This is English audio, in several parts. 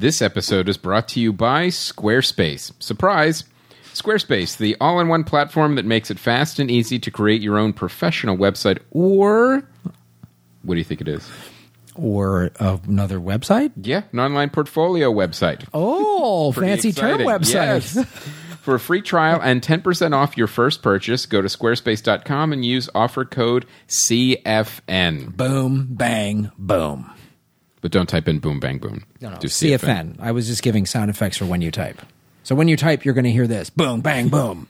This episode is brought to you by Squarespace. Surprise! Squarespace, the all in one platform that makes it fast and easy to create your own professional website or. What do you think it is? Or another website? Yeah, an online portfolio website. Oh, Pretty fancy term exciting. website. Yes. For a free trial and 10% off your first purchase, go to squarespace.com and use offer code CFN. boom, bang, boom. But don't type in boom, bang, boom. No, no, Do CFN. I was just giving sound effects for when you type. So when you type, you're going to hear this boom, bang, boom.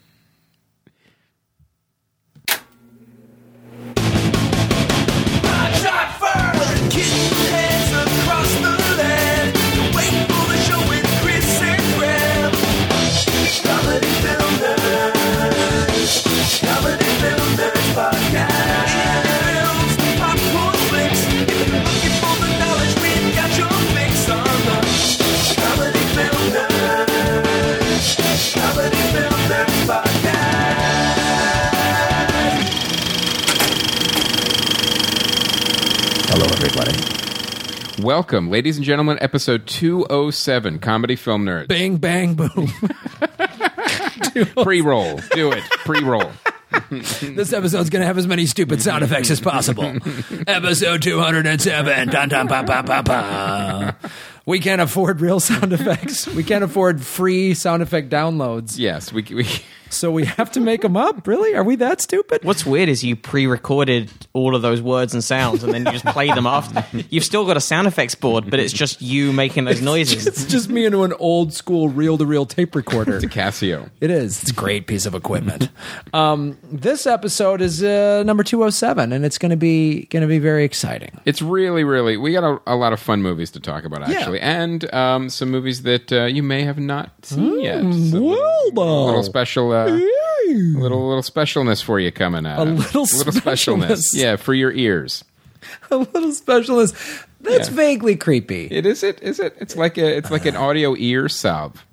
Welcome, ladies and gentlemen, episode 207 Comedy Film Nerds. Bang, bang, boom. Pre roll. Do it. Pre roll. this episode's going to have as many stupid sound effects as possible. Episode 207. Dun, dun, ba, ba, ba, ba. We can't afford real sound effects. We can't afford free sound effect downloads. Yes, we. we So we have to make them up? Really? Are we that stupid? What's weird is you pre-recorded all of those words and sounds, and then you just play them after. You've still got a sound effects board, but it's just you making those noises. It's just me into an old school reel to reel tape recorder. It's a Casio. It is. It's a great piece of equipment. um, this episode is uh, number 207 and it's going to be going to be very exciting. It's really, really. We got a, a lot of fun movies to talk about, Yeah. actually, and um, some movies that uh, you may have not seen yet. So Mm, well, though. a little special, uh, little little specialness for you coming out. A little little specialness. yeah, for your ears. a little specialness. That's Yeah. vaguely creepy. It is it is it. It's like a it's like an audio ear salve.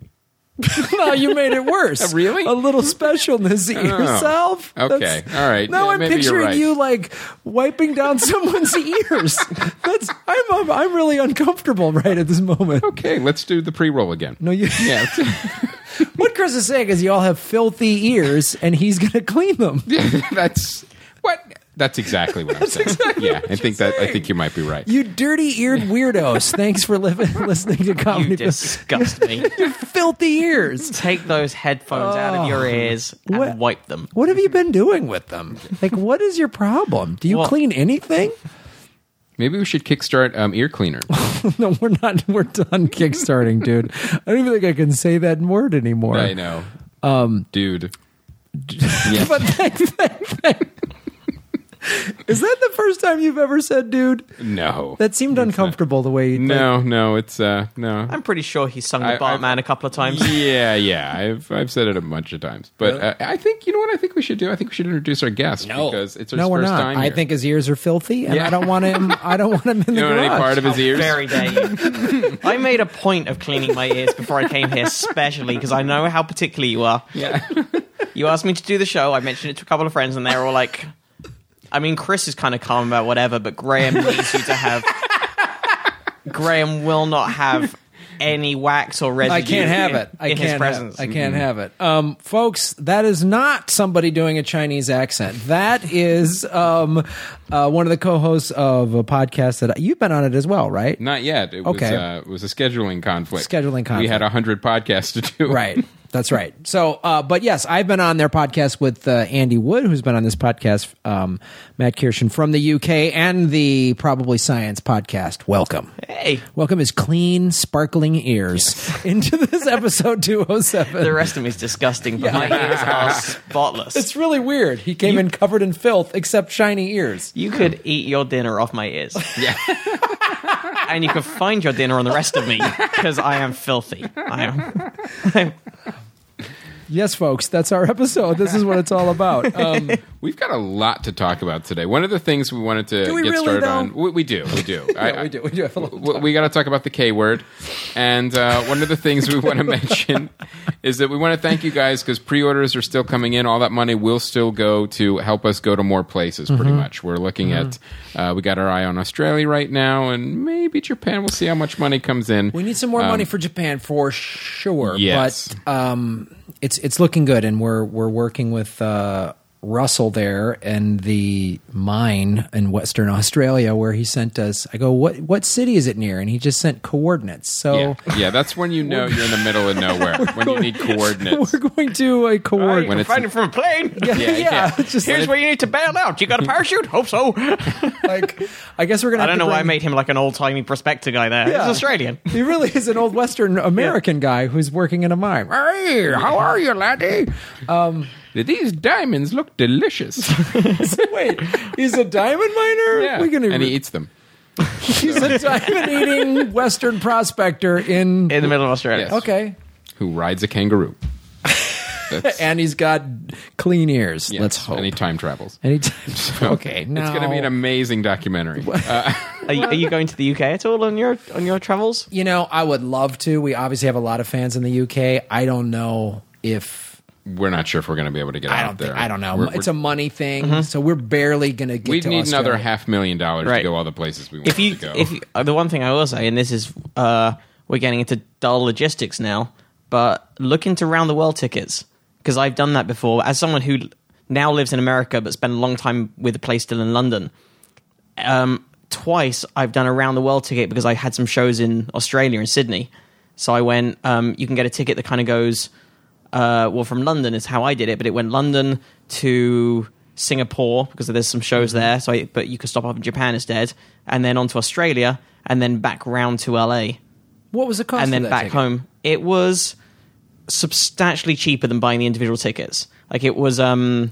no, you made it worse. Really? A little specialness in oh, yourself. Okay. All right. Now Yeah, I'm picturing right. you like wiping down someone's ears. That's I'm I'm really uncomfortable right at this moment. Okay, let's do the pre-roll again. No, you. Yeah. What Chris is saying is you all have filthy ears, and he's going to clean them. that's what. That's exactly what I'm saying. exactly yeah, what I think you're that I think you might be right. You dirty eared weirdos. Thanks for living, listening to comedy. You disgust me. filthy ears. Take those headphones out of your ears and What- wipe them. What have you been doing with them? Like, what is your problem? Do you Well- clean anything? Maybe we should kickstart um, ear cleaner. No, we're not. We're done kickstarting, dude. I don't even think I can say that word anymore. I know, um, dude. Yes. But thank, thank, thank. Is that the first time you've ever said, "dude"? no, That seemed uncomfortable the way. You no, no. It's uh, no. I'm pretty sure he's sung the I- I- Bartman a couple of times. Yeah, yeah. I've I've said it a bunch of times, but uh, I think you know what I think we should do. I think we should introduce our guest because it's our no, we're first not. time. I here. think his ears are filthy, and Yeah. I don't want him. I don't want him in you the know any garage. part of his ears. Very dare you. I made a point of cleaning my ears before I came here, specially because I know how particular you are. yeah. You asked me to do the show. I mentioned it to a couple of friends, and they were all like, I mean, Chris is kind of calm about whatever, but Graham needs you to have. Graham will not have any wax or residue. I can't have it. I in can't his presence. Have, I can't have it. Um, folks, that is not somebody doing a Chinese accent. That is um, uh, one of the co-hosts of a podcast that you've been on it as well, right? Not yet. It Okay. was uh, it was a scheduling conflict. Scheduling conflict. We had a hundred podcasts to do. Right. That's right. So, uh, but yes, I've been on their podcast with uh, Andy Wood, who's been on this podcast, um, Matt Kirshen from the UK, and the Probably Science podcast. Welcome. Hey, Welcome his clean, sparkling ears into this episode 207. the rest of me is disgusting, but my ears are spotless. It's really weird. He came in covered in filth, except shiny ears. You could eat your dinner off my ears. Yeah. and you could find your dinner on the rest of me because I am filthy. I am. Yes, folks, that's our episode. This is what it's all about. Um, We've got a lot to talk about today. One of the things we wanted to we get really, started though? on. We, we do. We do. I- we do. We do have a we, we got to talk about the K word. And uh, one of the things we want to mention is that we want to thank you guys because pre orders are still coming in. All that money will still go to help us go to more places, pretty Mm-hmm. much. We're looking at, uh, we got our eye on Australia right now and maybe Japan. We'll see how much money comes in. We need some more money for Japan for sure. Um, yes. But um, it's it's looking good, and we're we're working with uh, Russell there and the mine in Western Australia where he sent us. I go, what what city is it near? And he just sent coordinates. So. yeah. yeah, that's when you know you're in the middle of nowhere, when you need coordinates. We're going to uh, a coordinate. When When it's- find it from a plane. yeah, Yeah, yeah. it's just Here's where you need to bail out. You got a parachute? Hope so. like I guess we're gonna. I don't to know why I made him like an old timey prospector guy there. Yeah. He's Australian. He really is an old Western American guy who's working in a mine. Hey, how are you, laddie? Um, These diamonds look delicious. Wait, he's a diamond miner? Yeah. We're gonna and he eats them. He's a diamond eating Western prospector in. In the middle of Australia. Yes. Okay. Who rides a kangaroo. That's, And he's got clean ears. yes, Let's hope. And he time travels. Anytime. okay. Now It's going to be an amazing documentary. Uh, Are, you, are you going to the UK at all on your on your travels? You know, I would love to. We obviously have a lot of fans in the UK. I don't know if we're not sure if we're going to be able to get I out don't there. think I don't know. We're- it's we're- a money thing, so we're barely going to get. We'd to need another half million dollars to go all the places we want If you to go. if you, uh, the one thing I will say, and this is uh, we're getting into dull logistics now, but look into round the world tickets because I've done that before. As someone who now lives in America but spent a long time with a place still in London, um, twice I've done a round the world ticket because I had some shows in Australia and Sydney. So I went. Um, you can get a ticket that kind of goes. Uh, well, from London is how I did it, but it went London to Singapore because there's some shows there. So, I, but you could stop off in Japan instead, and then on to Australia, and then back round to LA, What was the cost? and then back ticket? home. It was substantially cheaper than buying the individual tickets. Like it was, um,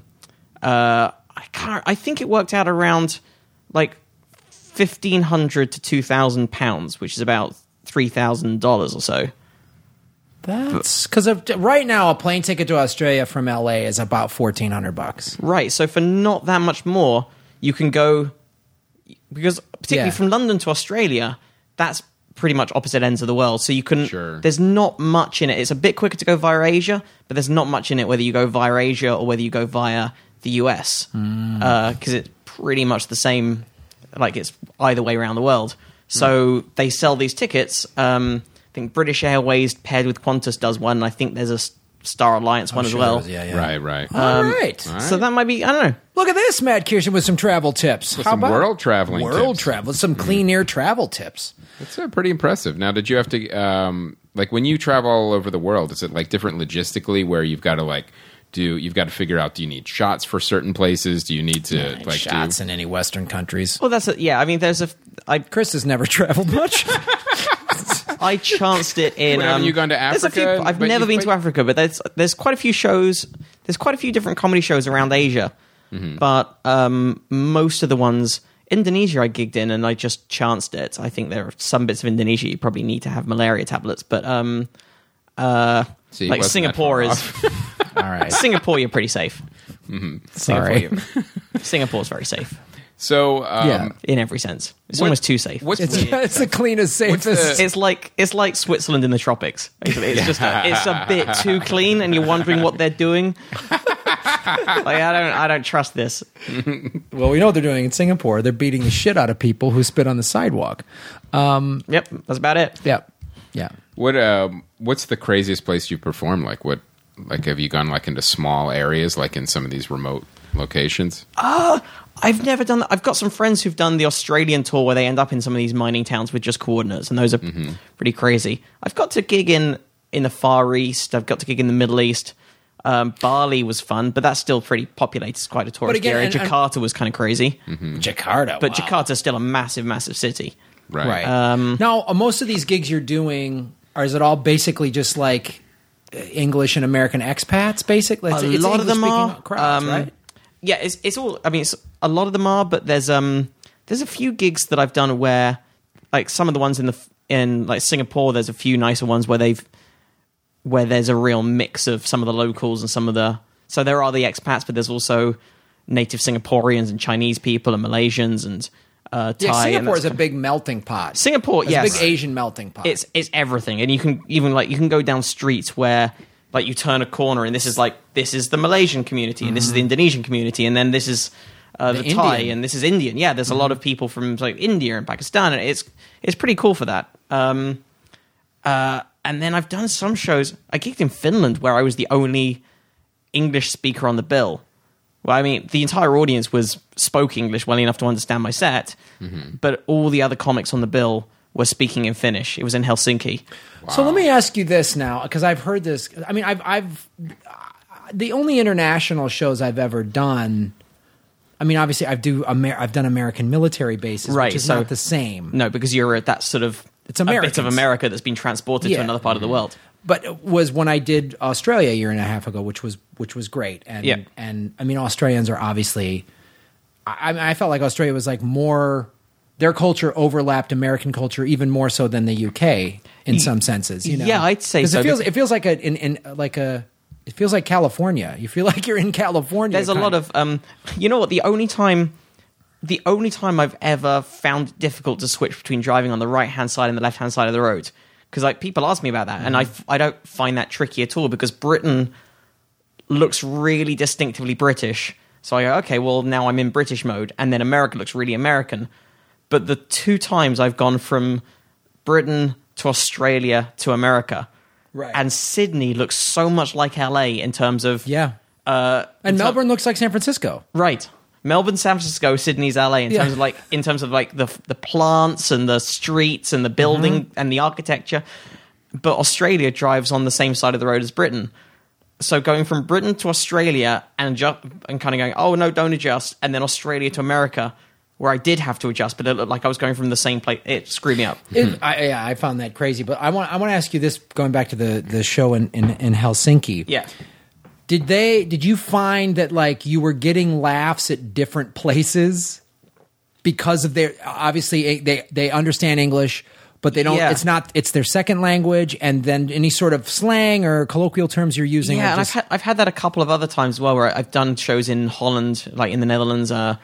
uh, I can't. I think it worked out around like fifteen hundred to two thousand pounds, which is about three thousand dollars or so. That's because right now a plane ticket to Australia from LA is about fourteen hundred bucks. Right. So for not that much more, you can go because particularly Yeah. from London to Australia, that's pretty much opposite ends of the world. So you can. Sure. There's not much in it. It's a bit quicker to go via Asia, but there's not much in it whether you go via Asia or whether you go via the US because it's pretty much the same. Like it's either way around the world. So they sell these tickets. Um, I think British Airways paired with Qantas does one. and I think there's a S- Star Alliance one as Sure well. it is, Yeah, yeah. right, right. All right. So that might be. I don't know. Look at this, Matt Kirshen with some travel tips. How some about world traveling World tips. travel, some clean air travel tips. It's uh, pretty impressive. Now, did you have to um, like when you travel all over the world? Is it like different logistically where you've got to like do you've got to figure out do you need shots for certain places? Do you need to like shots do in any Western countries. Well, that's a, yeah. I mean, there's a. I Chris has never traveled much. I chanced it in. Haven't um, you gone to there's a few- Africa? I've never been to Africa, but there's there's quite a few shows. There's quite a few different comedy shows around Asia, Mm-hmm. but um, most of the ones Indonesia I gigged in and I just chanced it. I think there are some bits of Indonesia you probably need to have malaria tablets, but um, uh, See, like Singapore is. All right. Singapore. You're pretty safe. Sorry. Singapore, you're- Singapore's very safe So um, Yeah. in every sense. It's What- almost too safe. what's It's, weird- it's the cleanest, safest. It's like it's like Switzerland in the tropics. Basically, it's just a, it's a bit too clean, and you're wondering what they're doing. like I don't I don't trust this. well, we know what they're doing in Singapore. They're beating the shit out of people who spit on the sidewalk. Um, Yep, that's about it. Yeah. Yeah. what um, what's the craziest place you performed? Like what? Like have you gone like into small areas, like in some of these remote locations? I've never done that. I've got some friends who've done the Australian tour where they end up in some of these mining towns with just coordinates, and those are pretty crazy. I've got to gig in in the Far East. I've got to gig in the Middle East. Um, Bali was fun, but that's still pretty populated. It's quite a tourist again, area. and- and- Jakarta was kind of crazy, Jakarta. but wow. Jakarta's still a massive, massive city. Right. Right. Um, now, uh, most of these gigs you're doing, are is it all basically just like uh, English and American expats? Basically, it's, a it's lot of them are crowds, um, right? Yeah, it's it's all. I mean, it's, a lot of them are, but there's um there's a few gigs that I've done where, like some of the ones in the in like Singapore, there's a few nicer ones where they've where there's a real mix of some of the locals and some of the. So there are the expats, but there's also native Singaporeans and Chinese people and Malaysians and uh, Thai. Yeah, Singapore is a big melting pot. Singapore, It's yes. a big Asian melting pot. it's it's everything and you can even like you can go down streets where like you turn a corner and this is like this is the malaysian community and this is the indonesian community and then this is uh, the, Mm-hmm. The thai and this is indian yeah there's a lot of people from like india and pakistan and it's it's pretty cool for that um uh and then i've done some shows i gigged in finland where i was the only english speaker on the bill well, I mean, the entire audience was spoke English well enough to understand my set, but all the other comics on the bill were speaking in Finnish. It was in Helsinki. So let me ask you this now, because I've heard this. I mean, I've, I've the only international shows I've ever done. I mean, obviously, I've do Amer- I've done American military bases, Right, which is so- not the same. No, because you're at that sort of It's a bit of America that's been transported Yeah. to another part of the world. but it was when I did Australia a year and a half ago, which was which was great. And Yeah. and I mean, Australians are obviously. I, I mean, I felt like Australia was like more. Their culture overlapped American culture even more so than the UK in some senses. You know, yeah, I'd say so, It feels it feels like a in, in like a. It feels like California. You feel like you're in California. There's a lot of, um, you know what? The only time, the only time I've ever found it difficult to switch between driving on the right hand side and the left hand side of the road, because like people ask me about that, and I, I don't find that tricky at all because Britain looks really distinctively British. So I go, okay, well now I'm in British mode, and then America looks really American. But the two times I've gone from Britain to Australia to America, Right. and Sydney looks so much like LA in terms of yeah. uh, And ter- Melbourne looks like San Francisco. Right. Melbourne, San Francisco, Sydney's LA in Yeah. terms of like in terms of like the the plants and the streets and the building Mm-hmm. and the architecture. But Australia drives on the same side of the road as Britain. So going from Britain to Australia and ju- and kind of going, oh no, don't adjust, and then Australia to America, where I did have to adjust, but it looked like I was going from the same place. It screwed me up. It, I, yeah, I found that crazy. But I want I want to ask you this, going back to the the show in, in, in Helsinki. Yeah. Did they? Did you find that like you were getting laughs at different places because of their obviously eh, they they understand English, but they don't. Yeah. It's not. It's their second language, and then any sort of slang or colloquial terms you're using. Yeah, and I've had, I've had that a couple of other times as well, where I've done shows in Holland, like in the Netherlands. Uh,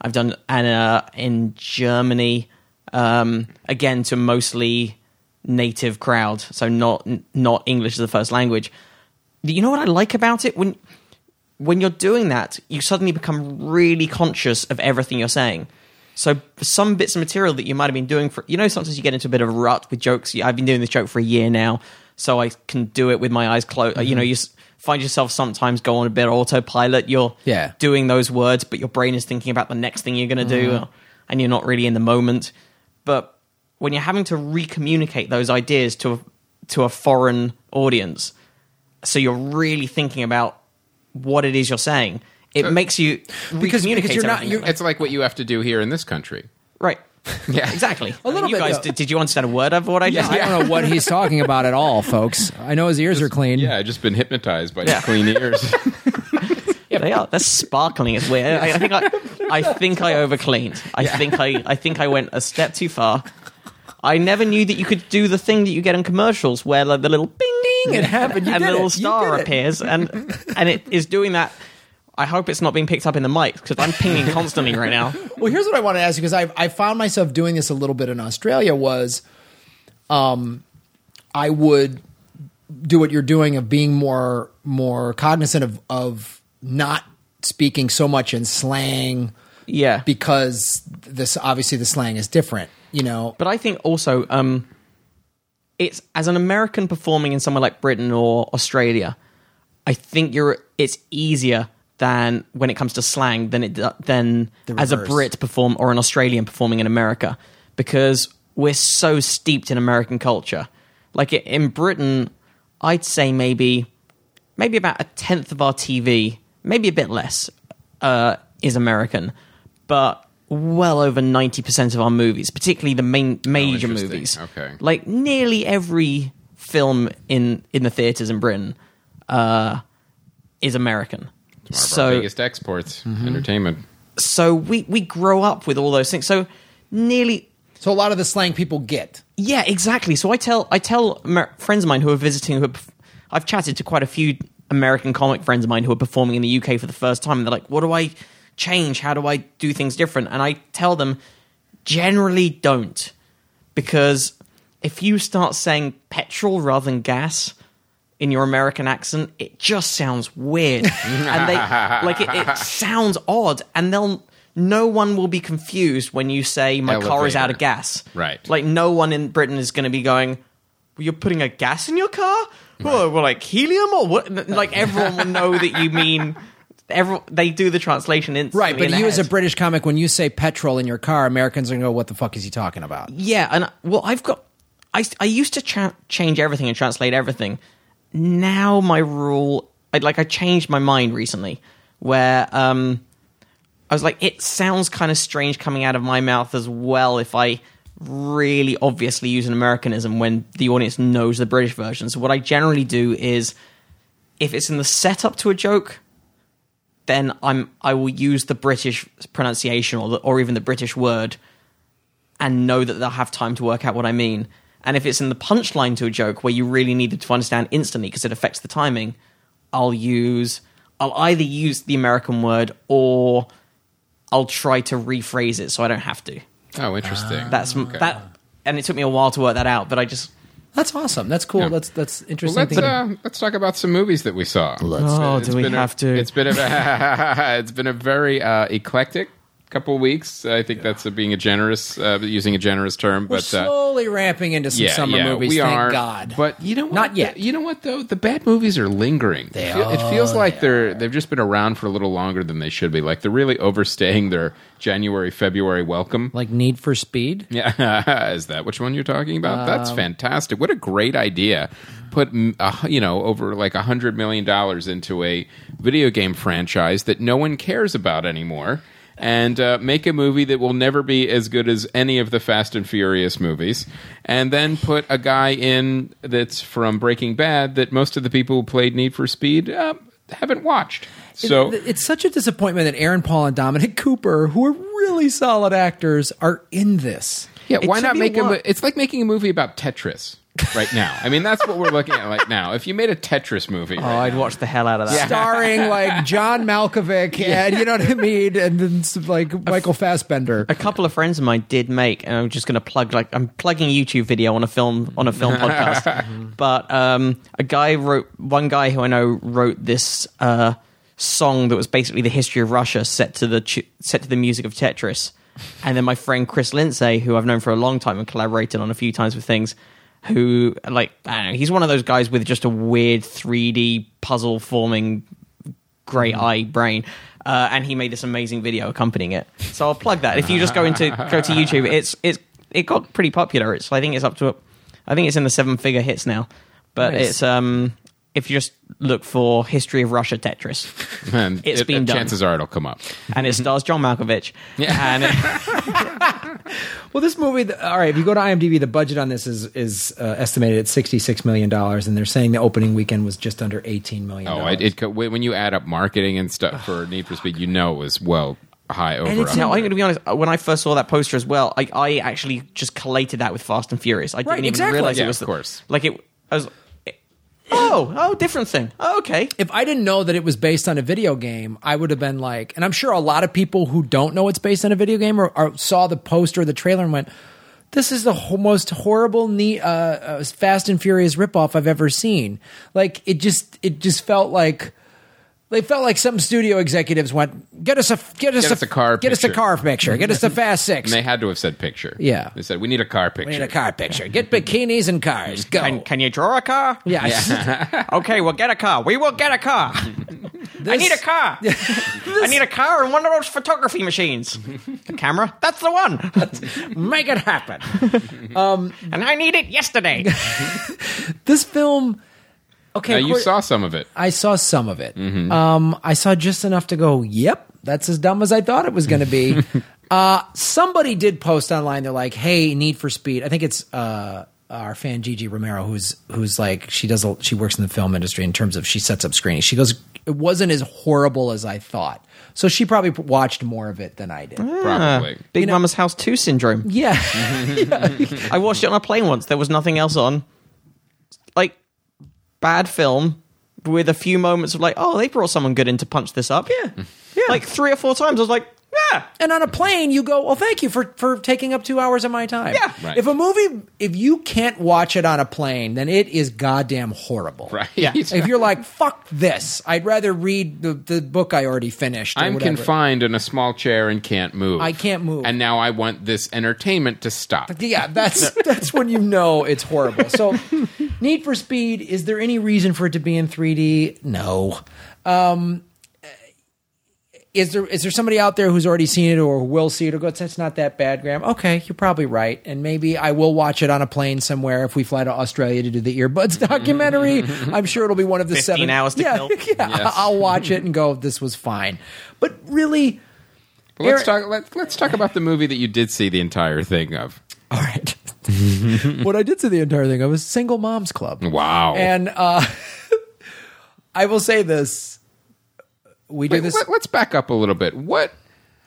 I've done uh, in Germany, um, again to mostly native crowd, so not not English as the first language. You know what I like about it when when you're doing that, you suddenly become really conscious of everything you're saying. So some bits of material that you might have been doing for, you know, sometimes you get into a bit of a rut with jokes. I've been doing this joke for a year now, so I can do it with my eyes closed. You know, you find yourself sometimes go on a bit of autopilot. You're Yeah. doing those words, but your brain is thinking about the next thing you're going to do, mm-hmm. and you're not really in the moment. But when you're having to recommunicate those ideas to a, to a foreign audience, so you're really thinking about what it is you're saying. It uh, makes you Because- because you're not- you're- It's like what you have to do here in this country. right. Yeah. exactly. A little you bit, guys, did, did you understand a word of what I just? I don't know what he's talking about at all, folks. I know his ears are clean. Yeah, I've just been hypnotized by Yeah. the clean ears. Yeah, they are. They're sparkling. It's weird. I, I think I, I think I overcleaned. I think I, I think I went a step too far. I never knew that you could do the thing that you get in commercials, where like the little bing ding It happened. You and did the little star appears, and and it is doing that. I hope it's not being picked up in the mic because I'm pinging constantly right now. Well, here's what I want to ask you because I I found myself doing this a little bit in Australia was, um, I would do what you're doing of being more more cognizant of of not speaking so much in slang Yeah, because this obviously the slang is different. You know, But I think also, um, it's as an American performing in somewhere like Britain or Australia, I think you're it's easier than when it comes to slang than it than as a. Brit perform or an Australian performing in America because we're so steeped in American culture. Like in Britain, I'd say maybe maybe about a tenth of our TV, maybe a bit less, uh, is American, but well over ninety percent of our movies, particularly the main major interesting. movies, Okay. like nearly every film in in the theaters in Britain, uh, is American. One of so our biggest exports, Mm-hmm. entertainment. so we we grow up with all those things. So nearly so a lot of the slang people get. yeah, exactly. So I tell I tell friends of mine who are visiting who are, I've chatted to quite a few American comic friends of mine who are performing in the UK for the first time, and they're like, "What do I change? How do I do things different? And I tell them, generally don't, because if you start saying petrol rather than gas in your American accent, it just sounds weird, and they like it, it sounds odd, and they'll. No one will be confused when you say my car is out of gas. Right. Like no one in Britain is going to be going. Well, you're putting a gas in your car? Well, well, like helium or what? Like everyone will know that you mean. Every, they do the translation instantly. Right, but in their you as a. British comic, when you say petrol in your car, Americans are going to go, "What the fuck is he talking about?" Yeah, and well, I've got. I I used to tra- change everything and translate everything. Now my rule, I like, I changed my mind recently, where um, I was like, it sounds kind of strange coming out of my mouth as well if I really obviously use an Americanism when the audience knows the British version. So what I generally do is, if it's in the setup to a joke, then I'm I will use the British pronunciation or the, or even the British word and know that they'll have time to work out what I mean. And if it's in the punchline to a joke where you really needed to understand instantly because it affects the timing, I'll use I'll either use the American word or I'll try to rephrase it so I don't have to. Oh, interesting. That's Okay. that and it took me a while to work that out, but I just That's awesome. That's cool. Yeah. That's that's Well, interesting. let's uh, let's talk about some movies that we saw. Let's. Oh, It's do we been a- have to? It's been a it's been a very uh, eclectic couple weeks. I think that's a, being a generous uh, using a generous term, We're but uh, slowly ramping into some yeah, summer yeah, movies. we thank are. God. But you know, what? Not yet. You know what though? The bad movies are lingering. They it, feel- it feels like they they're they've just been around for a little longer than they should be. Like they're really overstaying their January February welcome. like Need for Speed. Yeah, is that which one you're talking about? That's Um, fantastic. What a great idea. Put uh, you know over like a hundred million dollars into a video game franchise that no one cares about anymore, and uh, make a movie that will never be as good as any of the Fast and Furious movies, and then put a guy in that's from Breaking Bad that most of the people who played Need for Speed uh, haven't watched. So It- it's such a disappointment that Aaron Paul and Dominic Cooper, who are really solid actors, are in this. Yeah, It why not make a It's like making a movie about Tetris right now. I mean, that's what we're looking at right now. If you made a Tetris movie, oh, right I'd watch the hell out of that. Starring like John Malkovich and you know what I mean, and then some, like Michael Fassbender. a couple of friends of mine did make, and I'm just going to plug like I'm plugging YouTube video on a film on a film podcast. But um, a guy wrote one guy who I know wrote this uh, song that was basically the history of Russia set to the ch- set to the music of Tetris. And then my friend Chris Lindsay, who I've known for a long time and collaborated on a few times with things, who like I don't know, he's one of those guys with just a weird 3D puzzle forming great eye brain. Uh, and he made this amazing video accompanying it. So I'll plug that. If you just go into go to YouTube, it's it's it got pretty popular. It's I think it's up to I think it's in the seven figure hits now. But Nice. it's um if you just look for history of Russia Tetris, And It's it- been and done. Chances are it'll come up. and it stars John Malkovich. And it, Well, this movie, the- all right. If you go to IMDb, the budget on this is is uh, estimated at sixty six million dollars, and they're saying the opening weekend was just under eighteen million. Oh, it, it when you add up marketing and stuff for Need for Speed, you know it was well high over. it's a now I'm going to be honest. When I first saw that poster as well, I, I actually just collated that with Fast and Furious. I didn't Right, even exactly. realize Yeah, it was of course. like it. I was. Oh, oh, different thing. Oh, okay. if I didn't know that it was based on a video game, I would have been like, and I'm sure a lot of people who don't know it's based on a video game or, or saw the poster or the trailer and went, "This is the ho- most horrible, neat, uh, uh, Fast and Furious ripoff I've ever seen." Like it just, it just felt like. They felt like some studio executives went, "Get us a get us, Get us a car get us a picture." car picture, get us a Fast Six, And they had to have said picture. Yeah. they said we need a car picture. we need a car picture, get bikinis and cars, go." Can, can you draw a car? yeah, Okay, we'll get a car. We will get a car. I need a car. I need a car and one of those photography machines. The camera? That's the one. make it happen. Um, and I need it yesterday. this film. Okay, Now you course- saw some of it. I saw some of it. Um, I saw just enough to go, yep, that's as dumb as I thought it was going to be. uh, somebody did post online. They're like, hey, Need for Speed. I think it's uh, our fan Gigi Romero, who's who's like she does a, she works in the film industry in terms of she sets up screenings. She goes, it wasn't as horrible as I thought. So she probably watched more of it than I did. Probably. Big Mama's House 2 syndrome. Yeah, I watched it on a plane once. There was nothing else on. Bad film, with a few moments of like, oh, they brought someone good in to punch this up. Yeah. Yeah. Like three or four times, I was like, yeah. And on a plane, you go, well, thank you for, for taking up two hours of my time. Yeah. Right. If a movie, if you can't watch it on a plane, then it is goddamn horrible. Right. Yeah. If you're like, fuck this, I'd rather read the, the book I already finished. or I'm whatever. confined in a small chair and can't move. I can't move. And now I want this entertainment to stop. Yeah, that's that's when you know it's horrible. So, Need for Speed. Is there any reason for it to be in 3D? No. Um, is there is there somebody out there who's already seen it or will see it or goes, that's not that bad, Graham? Okay, you're probably right, and maybe I will watch it on a plane somewhere if we fly to Australia to do the earbuds documentary. I'm sure it'll be one of the 15 seven hours to yeah, kill. Yeah, Yes. I'll watch it and go, this was fine. But really, But let's Eric- talk. Let, let's talk about the movie that you did see the entire thing of. all right. what I did see the entire thing of was Single Moms Club. Wow. And uh, I will say this: we do Wait, this. let, us back up a little bit. What?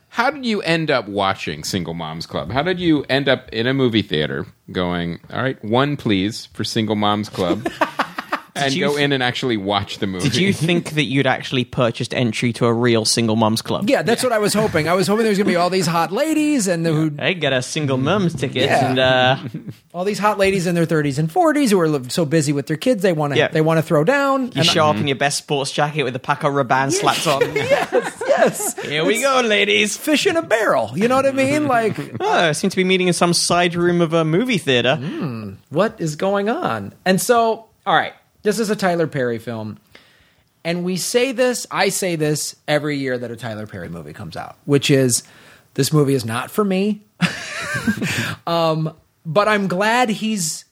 How did you end up watching Single Moms Club? How did you end up in a movie theater going? All right, one please for Single Moms Club, and you go th- in and actually watch the movie. Did you think that you'd actually purchased entry to a real single mom's club? Yeah, that's what I was hoping. I was hoping there was going to be all these hot ladies and who, Hey, get a single mom's ticket Yeah. and uh, all these hot ladies in their 30s and 40s who are li- so busy with their kids they want to Yeah. they want to throw down. you And- show up in your best sports jacket with a Paco Rabanne slapped on. yes, yes. Here we go, ladies. fish in a barrel. You know what I mean? Like, Oh, seem to be meeting in some side room of a movie theater. what is going on? And so, all right, this is a Tyler Perry film. And we say this, I say this every year that a Tyler Perry movie comes out, which is this movie is not for me. um, but I'm glad he's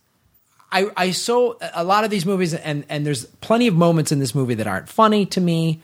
I, I so a lot of these movies and and there's plenty of moments in this movie that aren't funny to me,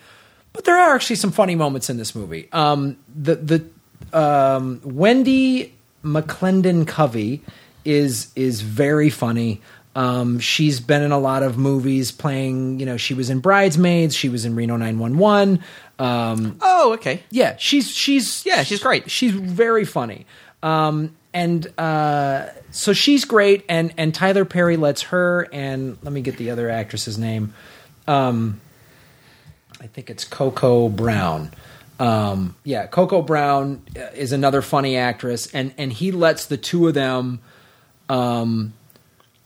but there are actually some funny moments in this movie. Um, the the um, Wendy McClendon Covey is is very funny. Um, she's been in a lot of movies playing. You know, she was in Bridesmaids. She was in Reno 911. Um, Oh, okay. yeah, she's she's Yeah, she's great. She's very funny. Um, and uh, so she's great. And and Tyler Perry lets her and let me get the other actress's name. Um, I think it's Cocoa Brown. Um, yeah, Cocoa Brown uh, is another funny actress, and and he lets the two of them um,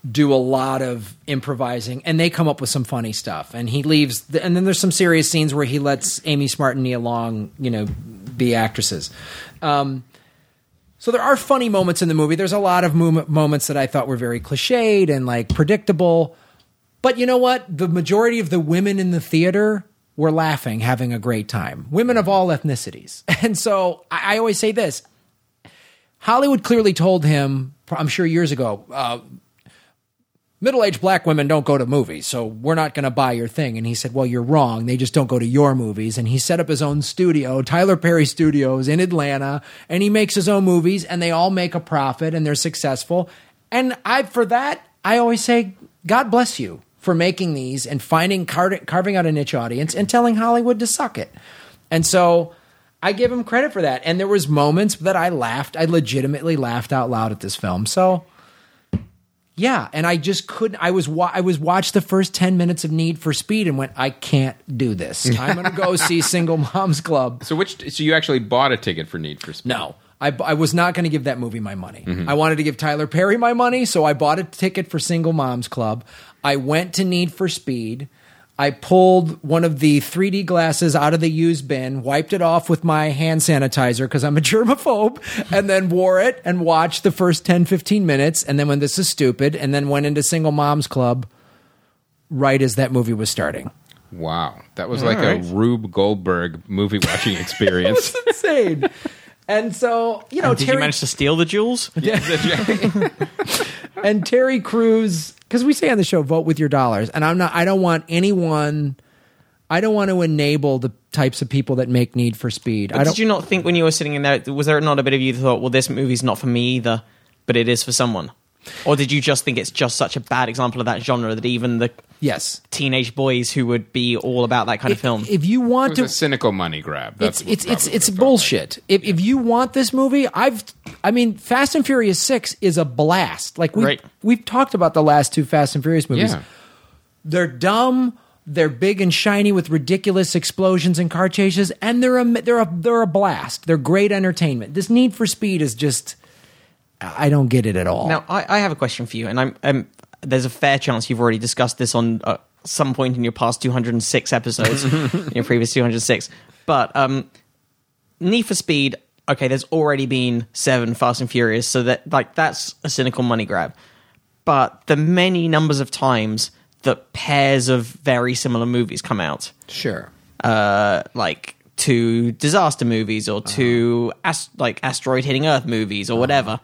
do a lot of improvising, and they come up with some funny stuff. And he leaves, the, and then there's some serious scenes where he lets Amy Smart and Nia Long, you know, be actresses. Um, so there are funny moments in the movie. There's a lot of mo- moments that I thought were very cliched and like predictable. But you know what? The majority of the women in the theater were laughing, having a great time. Women of all ethnicities. And so I, I always say this Hollywood clearly told him, I'm sure years ago, uh, middle aged black women don't go to movies, so we're not going to buy your thing. And he said, Well, you're wrong. They just don't go to your movies. And he set up his own studio, Tyler Perry Studios in Atlanta, and he makes his own movies, and they all make a profit and they're successful. And I, for that, I always say, God bless you for making these and finding, car- carving out a niche audience and telling Hollywood to suck it. And so I give him credit for that. And there was moments that I laughed. I legitimately laughed out loud at this film. So yeah, and I just couldn't. I was wa- I was watched the first ten minutes of Need for Speed and went, I can't do this. I'm going to go see Single Moms Club. So which? So you actually bought a ticket for Need for Speed? No, I, I was not going to give that movie my money. Mm-hmm. I wanted to give Tyler Perry my money, so I bought a ticket for Single Moms Club. I went to Need for Speed. I pulled one of the 3D glasses out of the used bin, wiped it off with my hand sanitizer because I'm a germaphobe, and then wore it and watched the first 10, 15 minutes. And then when this is stupid, and then went into Single Moms Club right as that movie was starting. Wow, that was like right. a Rube Goldberg movie watching experience. it was Insane. And so, you know, Did Terry, you manage to steal the jewels? Yeah. and Terry Crews, because we say on the show, vote with your dollars. And I'm not, I don't want anyone, I don't want to enable the types of people that make Need for Speed. I don't, did you not think when you were sitting in there, was there not a bit of you that thought, well, this movie's not for me either, but it is for someone? Or did you just think it's just such a bad example of that genre that even the yes. teenage boys who would be all about that kind of film? If you It want was to, a cynical money grab. That's it's it's it's it's what it bullshit. If if you want this movie, I've I mean, Fast and Furious Six is a blast. Like we Right. we've talked about the last two Fast and Furious movies. Yeah. They're dumb, They're big and shiny with ridiculous explosions and car chases, and they're a they're a they're a blast. They're great entertainment. This Need for Speed is just I don't get it at all. Now, I, I have a question for you, and I'm, um, there's a fair chance you've already discussed this on uh, some point in your past 206 episodes, in your previous 206. But um, Need for Speed, okay, there's already been seven Fast and Furious, so that like that's a cynical money grab. But the many numbers of times that pairs of very similar movies come out, sure. uh, like two disaster movies or two ast- like asteroid hitting Earth movies or whatever.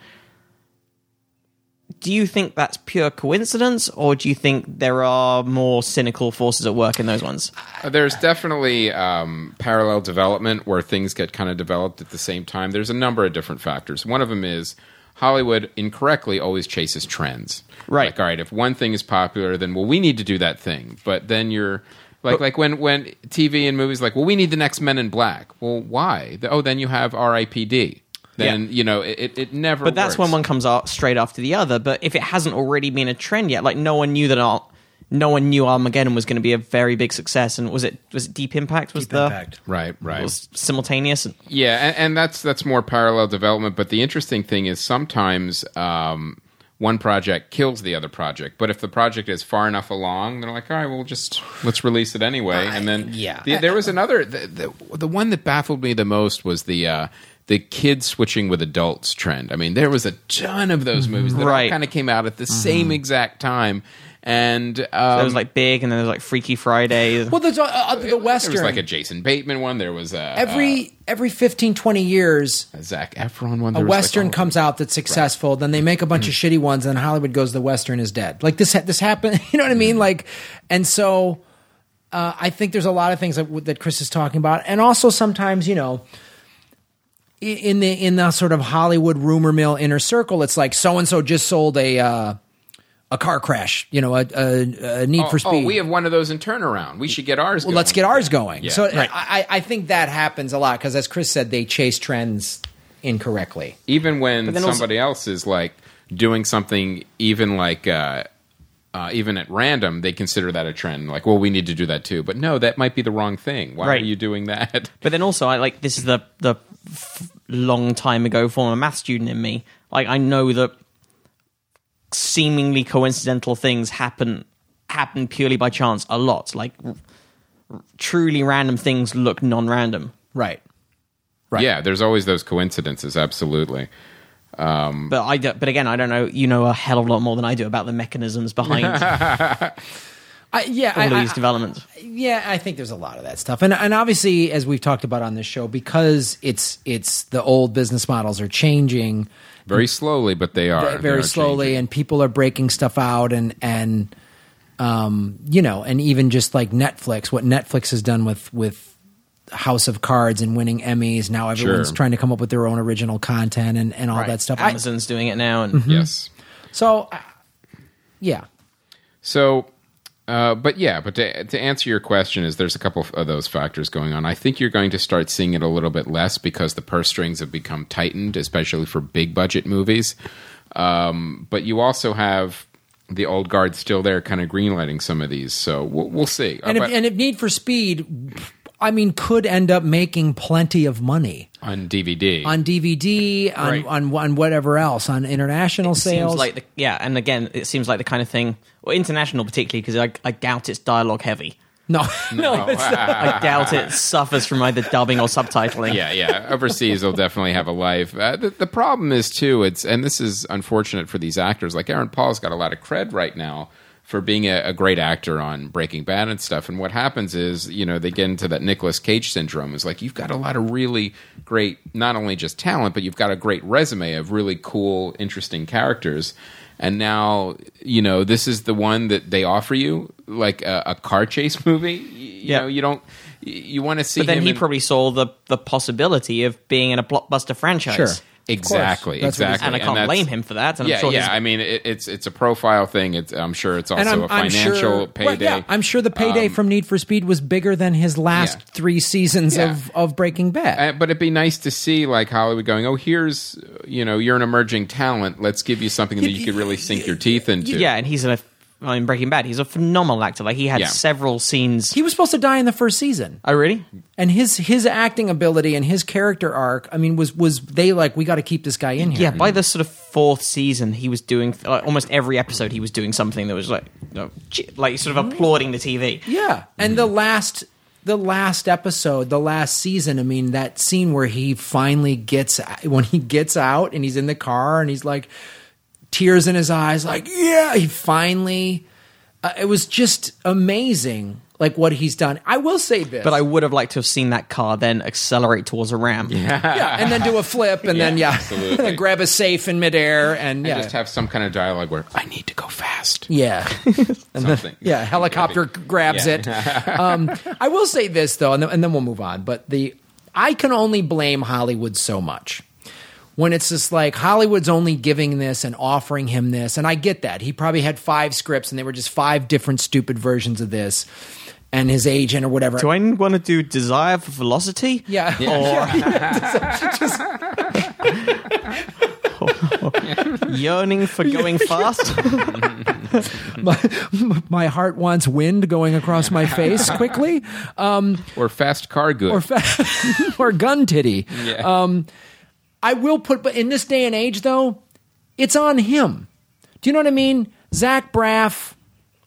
Do you think that's pure coincidence, or do you think there are more cynical forces at work in those ones? Uh, There's definitely um, parallel development where things get kind of developed at the same time. There's a number of different factors. One of them is Hollywood incorrectly always chases trends. Right. Like, all right, if one thing is popular, then well, we need to do that thing. But then you're like, like when when TV and movies like, well, we need the next Men in Black. Well, why? Oh, then you have R.I.P.D. Then you know it, it, it never. But that's works. when one comes out straight after the other. But if it hasn't already been a trend yet, like no one knew that Ar- no one knew Armageddon was going to be a very big success, and was it was it Deep Impact was Deep the Impact. right, right. was simultaneous? Yeah, and, and that's that's more parallel development. But the interesting thing is sometimes um, one project kills the other project. But if the project is far enough along, they're like, all right, we'll just let's release it anyway. And then yeah. the, there was another. The, the, the one that baffled me the most was the. Uh, the kids switching with adults trend. I mean, there was a ton of those movies that Right. kind of came out at the same exact time, and um, There was like Big, and then there was like Freaky Friday. Well, there's uh, uh, the there Western. was like a Jason Bateman one. There was a every every 15, 20 years, uh, a Zac Efron one. a There like Western all- comes out that's successful. Then they make a bunch of shitty ones, and Hollywood goes, "The Western is dead." Like this, this happened. You know what I mean? Like, and so uh, I think there's a lot of things that, that Chris is talking about, and also sometimes you know. I- In the in the sort of Hollywood rumor mill inner circle, it's like so and so just sold a uh, a car crash, you know, a, a, a Need Oh, for Speed. oh, we have one of those in turnaround. We should get ours. well, let's get ours going. Yeah. So Right. I, I think that happens a lot because, as Chris said, they chase trends incorrectly. even when then also- somebody else is like doing something, even like uh, uh, even at random, they consider that a trend. Like, well, we need to do that too. But no, that might be the wrong thing. Why Right. are you doing that? But then also, I like this is the the f- long time ago former math student in me. Like I know that seemingly coincidental things happen happen purely by chance a lot. Like r- r- truly random things look non-random. Right. Right. Yeah, there's always those coincidences. Absolutely. But I but again, I don't know. You know a hell of a lot more than I do about the mechanisms behind all I, yeah. I, these I- developments. yeah. I think there's a lot of that stuff, and and obviously, as we've talked about on this show, because it's it's the old business models are changing Very slowly, but they are They very are slowly, changing. and people are breaking stuff out, and and um, you know, and even just like Netflix, what Netflix has done with with House of Cards and winning Emmys. Now everyone's Sure. trying to come up with their own original content and, and all that stuff. I- Amazon's doing it now, and Yes. so, uh, yeah, So, uh, but yeah, but to, to answer your question, is there's a couple of those factors going on. I think you're going to start seeing it a little bit less because the purse strings have become tightened, especially for big budget movies. Um, but you also have the old guard still there, kind of greenlighting some of these. So we'll, we'll see. and Uh, if, but and if Need for Speed, I mean, could end up making plenty of money on DVD, on DVD, on Right. on, on whatever else, on international sales. seems like the yeah, and again, it seems like the kind of thing, well, international particularly because I, I doubt it's dialogue heavy. no, no, it's not. I doubt it suffers from either dubbing or subtitling. yeah, yeah. Overseas, they'll definitely have a life. Uh, the, the problem is too. It's and this is unfortunate for these actors. Like Aaron Paul's got a lot of cred right now for being a, a great actor on Breaking Bad and stuff. And what happens is, you know, they get into that Nicolas Cage syndrome. Is like you've got a lot of really great, not only just talent, but you've got a great resume of really cool, interesting characters. And now, you know, this is the one that they offer you, like a, a car chase movie. You, Yeah. know, you don't. You want to see But then he in- probably saw the the possibility of being in a blockbuster franchise. Sure. Exactly, That's exactly, And I can't that's- blame him for that. And yeah, I'm sure yeah. I mean, it, it's it's a profile thing. It's, I'm sure it's also and I'm, a I'm financial sure, payday. Well, yeah, I'm sure the payday Um, from Need for Speed was bigger than his last Yeah. three seasons Yeah. of, of Breaking Bad. Uh, but it'd be nice to see like Hollywood going, oh, here's you know, you're an emerging talent. Let's give you something that you could really sink your teeth into. yeah, and he's a well, in Breaking Bad. He's a phenomenal actor. Like he had Yeah. several scenes. He was supposed to die in the first season. oh, really? and his his acting ability and his character arc i mean was was they like we got to keep this guy in here Yeah. By the sort of fourth season, he was doing like, almost every episode. He was doing something that was like, you know, chi- like sort of mm-hmm. applauding the TV. yeah and the last the last episode the last season i mean that scene where he finally gets when he gets out and he's in the car and he's like tears in his eyes like yeah he finally uh, it was just amazing like what he's done i will say this But I would have liked to have seen that car then accelerate towards a ramp. yeah yeah, and then do a flip and then Yeah, yeah absolutely. grab a safe in midair and yeah And just have some kind of dialogue where I need to go fast. yeah Something. Yeah, helicopter grabs Yeah. it. Um, I will say this though, and then, and then we'll move on. But the I can only blame Hollywood so much when it's just like Hollywood's only giving this and offering him this, and I get that he probably had five scripts and they were just five different stupid versions of this, and his agent or whatever. Do I want to do Desire for Velocity? yeah, Yearning for going fast? my, my heart wants wind going across my face quickly. Or fast car good. or fa- or gun titty. Um, I will put, but in this day and age, though, it's on him. Do you know what I mean? Zach Braff.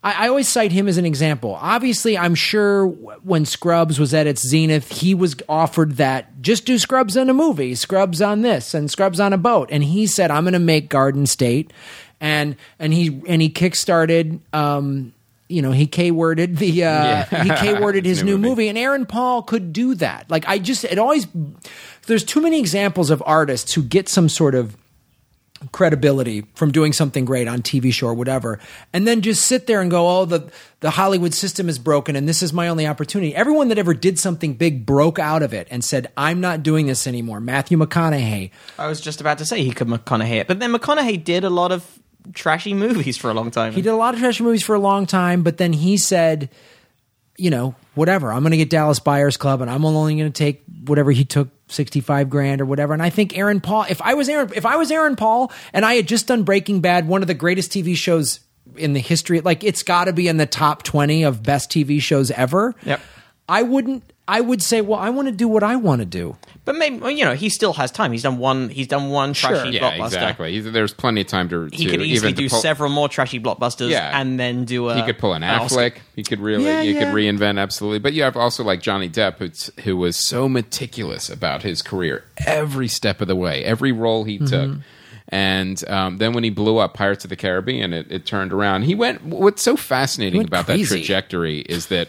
I, I always cite him as an example. Obviously, I'm sure when Scrubs was at its zenith, he was offered that just do Scrubs in a movie, Scrubs on this, and Scrubs on a boat, and he said, "I'm going to make Garden State," and and he and he kickstarted. Um, you know, he K worded the uh, he K worded his New new movie. movie, and Aaron Paul could do that. Like I just, it always there's too many examples of artists who get some sort of credibility from doing something great on TV show or whatever, and then just sit there and go, "Oh, the the Hollywood system is broken, and this is my only opportunity." Everyone that ever did something big broke out of it and said, "I'm not doing this anymore." Matthew McConaughey, I was just about to say he could McConaughey it. But then McConaughey did a lot of trashy movies for a long time. he did a lot of trashy movies for a long time, but then he said, "You know, whatever. I'm going to get Dallas Buyers Club, and I'm only going to take whatever he took." 65 grand or whatever and i think aaron paul if i was aaron if i was aaron paul and i had just done breaking bad one of the greatest tv shows in the history like it's got to be in the top 20 of best tv shows ever Yep. i wouldn't i would say well i want to do what i want to do But maybe well, you know he still has time. He's done one. He's done one Sure. trashy yeah, blockbuster. exactly. He's- There's plenty of time to. He to could easily even do pull- several more trashy blockbusters Yeah. and then do a. He could pull an Oscar. Affleck. He could really, Yeah, he yeah. could reinvent absolutely. But you have also like Johnny Depp, who's, who was so meticulous about his career every step of the way, every role he took. And um, then when he blew up Pirates of the Caribbean, it, it turned around. He went. What's so fascinating went about crazy. that trajectory is that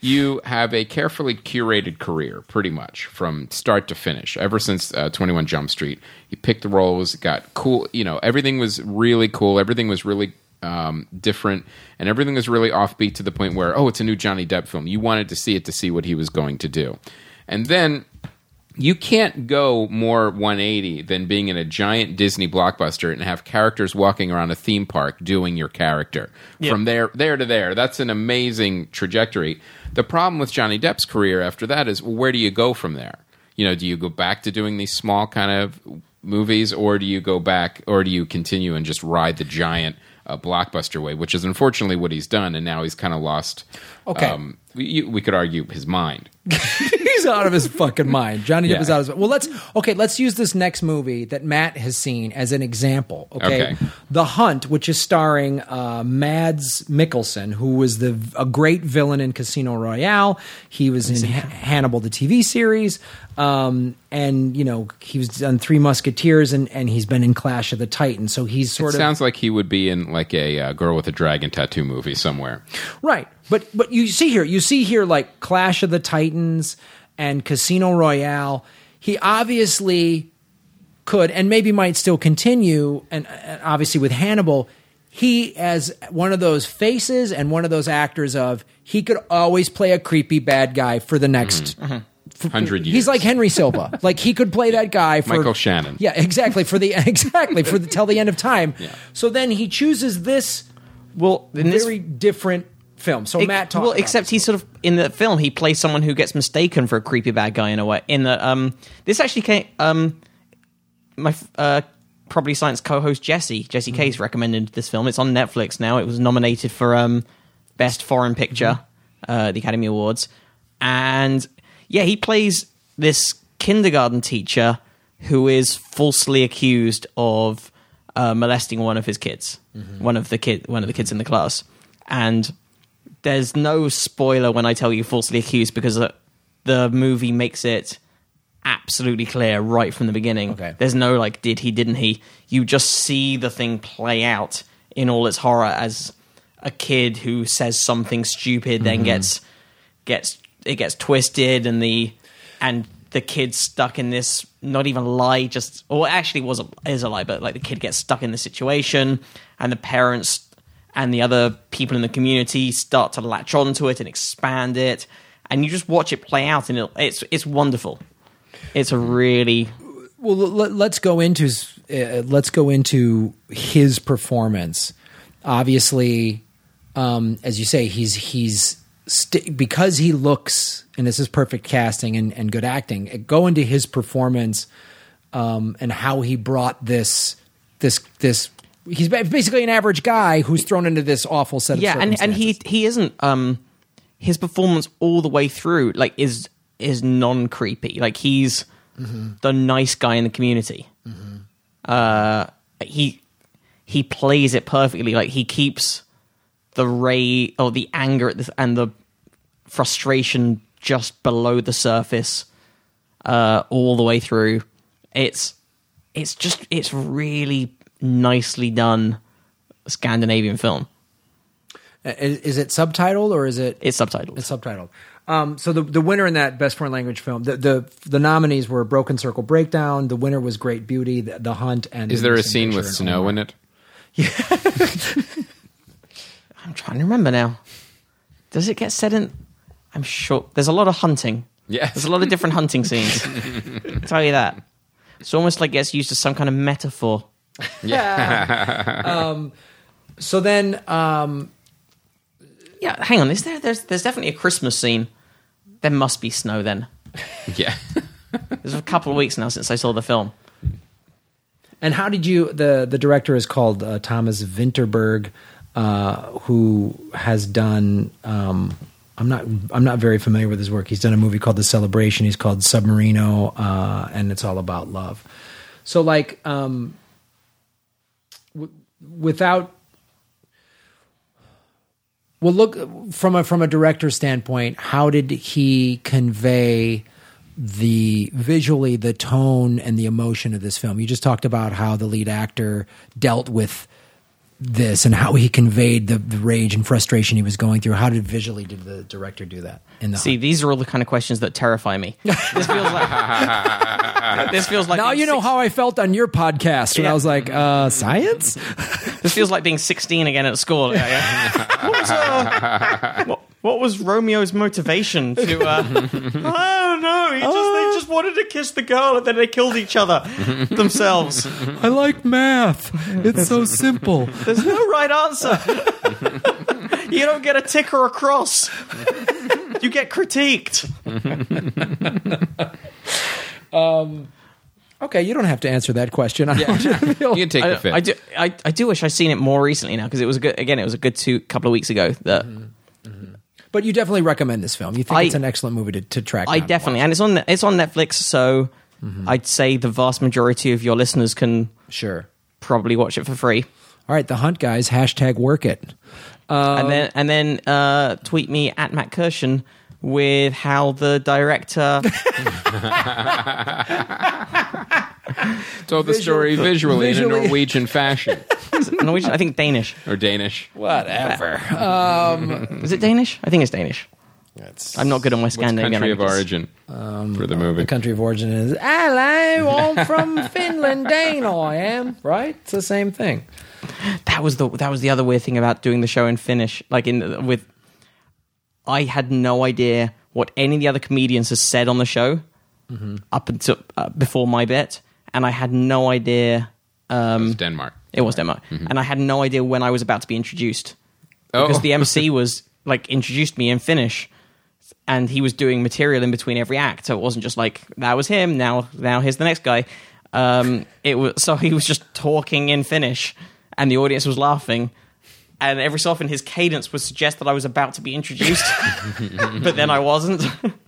you have a carefully curated career, pretty much from start to finish. Ever since uh, Twenty One Jump Street, you picked the roles, got cool. You know, everything was really cool. Everything was really um, different, and everything was really offbeat to the point where, oh, it's a new Johnny Depp film. You wanted to see it to see what he was going to do, and then you can't go more 180 than being in a giant Disney blockbuster and have characters walking around a theme park doing your character. From there there to there. That's an amazing trajectory. The problem with Johnny Depp's career after that is well, where do you go from there? You know, do you go back to doing these small kind of movies or do you go back or do you continue and just ride the giant uh, blockbuster way, which is unfortunately what he's done and now he's kind of lost Okay. um, we, we could argue his mind. He's out of his fucking mind. Johnny Depp Yeah. is out of his Well, let's okay. Let's use this next movie that Matt has seen as an example. Okay, Okay. The Hunt, which is starring uh, Mads Mikkelsen, who was the a great villain in Casino Royale. He was in Ha- Hannibal, the TV series, um, and you know he was done Three Musketeers, and and he's been in Clash of the Titans. So he's sort It of sounds like he would be in like a uh, girl with a dragon tattoo movie somewhere. Right. But but you see here, you see here like Clash of the Titans and Casino Royale. He obviously could and maybe might still continue and, and obviously with Hannibal, he as one of those faces and one of those actors of he could always play a creepy bad guy for the next mm-hmm. Mm-hmm. f- 100 years. He's like Henry Silva. like he could play that guy for Michael Shannon. Yeah, exactly for the exactly for the till the end of time. So then he chooses this Well, in this very different film. So Ex- Matt talked well, except he's sort of in the film he plays someone who gets mistaken for a creepy bad guy in a way. In the um, this actually came um, my uh, probably science co-host Jesse Jesse Case recommended this film. It's on Netflix now. It was nominated for um, best foreign picture uh, the Academy Awards, and yeah, he plays this kindergarten teacher who is falsely accused of uh, molesting one of his kids, one of the kid, one of the kids in the class, and there's no spoiler when I tell you falsely accused because the movie makes it absolutely clear right from the beginning. Okay. There's no like did he didn't he. You just see the thing play out in all its horror as a kid who says something stupid then mm-hmm. gets gets it gets twisted and the and the kid's stuck in this not even lie just or actually was a, is a lie but like the kid gets stuck in the situation and the parents and the other people in the community start to latch onto it and expand it and you just watch it play out and it, it's it's wonderful it's a really Well, let, let's go into uh, let's go into his performance. Obviously, um, as you say, he's he's st- because he looks and this is perfect casting and, and good acting. uh, Go into his performance um, and how he brought this this this. He's basically an average guy who's thrown into this awful set of yeah and and he he isn't um his performance all the way through like is is non creepy like he's the nice guy in the community. Uh he he plays it perfectly. Like he keeps the ray or the anger at this and the frustration just below the surface uh all the way through. It's it's just it's really nicely done scandinavian film Uh, is, is it subtitled or is it it's subtitled It's subtitled. Um, so the the winner in that best foreign language film, the the, the nominees were Broken Circle Breakdown. The winner was Great Beauty, The, the Hunt, and Is The there a scene with snow Omar. in it? Yeah, I'm trying to remember now. Does it get said in? I'm sure there's a lot of hunting. Yes. There's a lot of different hunting scenes. I'll tell you that. It's almost like it gets used as some kind of metaphor. So then, um, Yeah, hang on. Is there? There's there's definitely a Christmas scene. There must be snow then. Yeah. There's a couple of weeks now since I saw the film. and how did you? The the director is called uh, Thomas Vinterberg, uh, who has done. Um, I'm not. I'm not very familiar with his work. He's done a movie called The Celebration. He's called Submarino, uh, and it's all about love. So, like, um, w- without well look from a from a director standpoint how did he convey the visually the tone and the emotion of this film? You just talked about how the lead actor dealt with this and how he conveyed the, the rage and frustration he was going through how did visually did the director do that in the See, these are all the kind of questions that terrify me. This feels like this feels like now you know six- how I felt on your podcast when Yeah. I was like, uh, science? This feels like being 16 again at school. Yeah, yeah. what, was, uh, what, what was Romeo's motivation to? Uh, I don't know. He just, they uh. just wanted to kiss the girl, and then they killed each other themselves. I like math. It's so simple. There's no right answer. you don't get a tick or a cross. You get critiqued. Um, okay, you don't have to answer that question. I want you to feel- You can take I, the fifth. I do. I, I do wish I'd seen it more recently now because it was a good. Again, it was a good two couple of weeks ago. That mm-hmm. But you definitely recommend this film. You think I- it's an excellent movie to, to track. I down. definitely, and it's on it's on Netflix. So I'd say the vast majority of your listeners can sure. probably watch it for free. All right, the Hunt guys hashtag work it. and then and then uh, tweet me at Matt Kirshen with how the director Told the story visually, in visually. a Norwegian fashion Norwegian, I think Danish. or Danish. Whatever. Um, is it Danish? I think it's Danish. I'm not good on my What's Scandinavian country of languages. origin um, for the movie? The country of origin is hello, I'm from Finland, Dane. I am right. It's the same thing. That was the that was the other weird thing about doing the show in Finnish. Like in with, I had no idea what any of the other comedians has said on the show mm-hmm. up until uh, before my bit, and I had no idea. Um, It's Denmark. It was Denmark, and I had no idea when I was about to be introduced because Oh. the MC was like introduced me in Finnish, and he was doing material in between every act, so it wasn't just like that was him. Now, now here's the next guy. Um, it was so he was just talking in Finnish, and the audience was laughing. And every so often, his cadence would suggest that I was about to be introduced, but then I wasn't.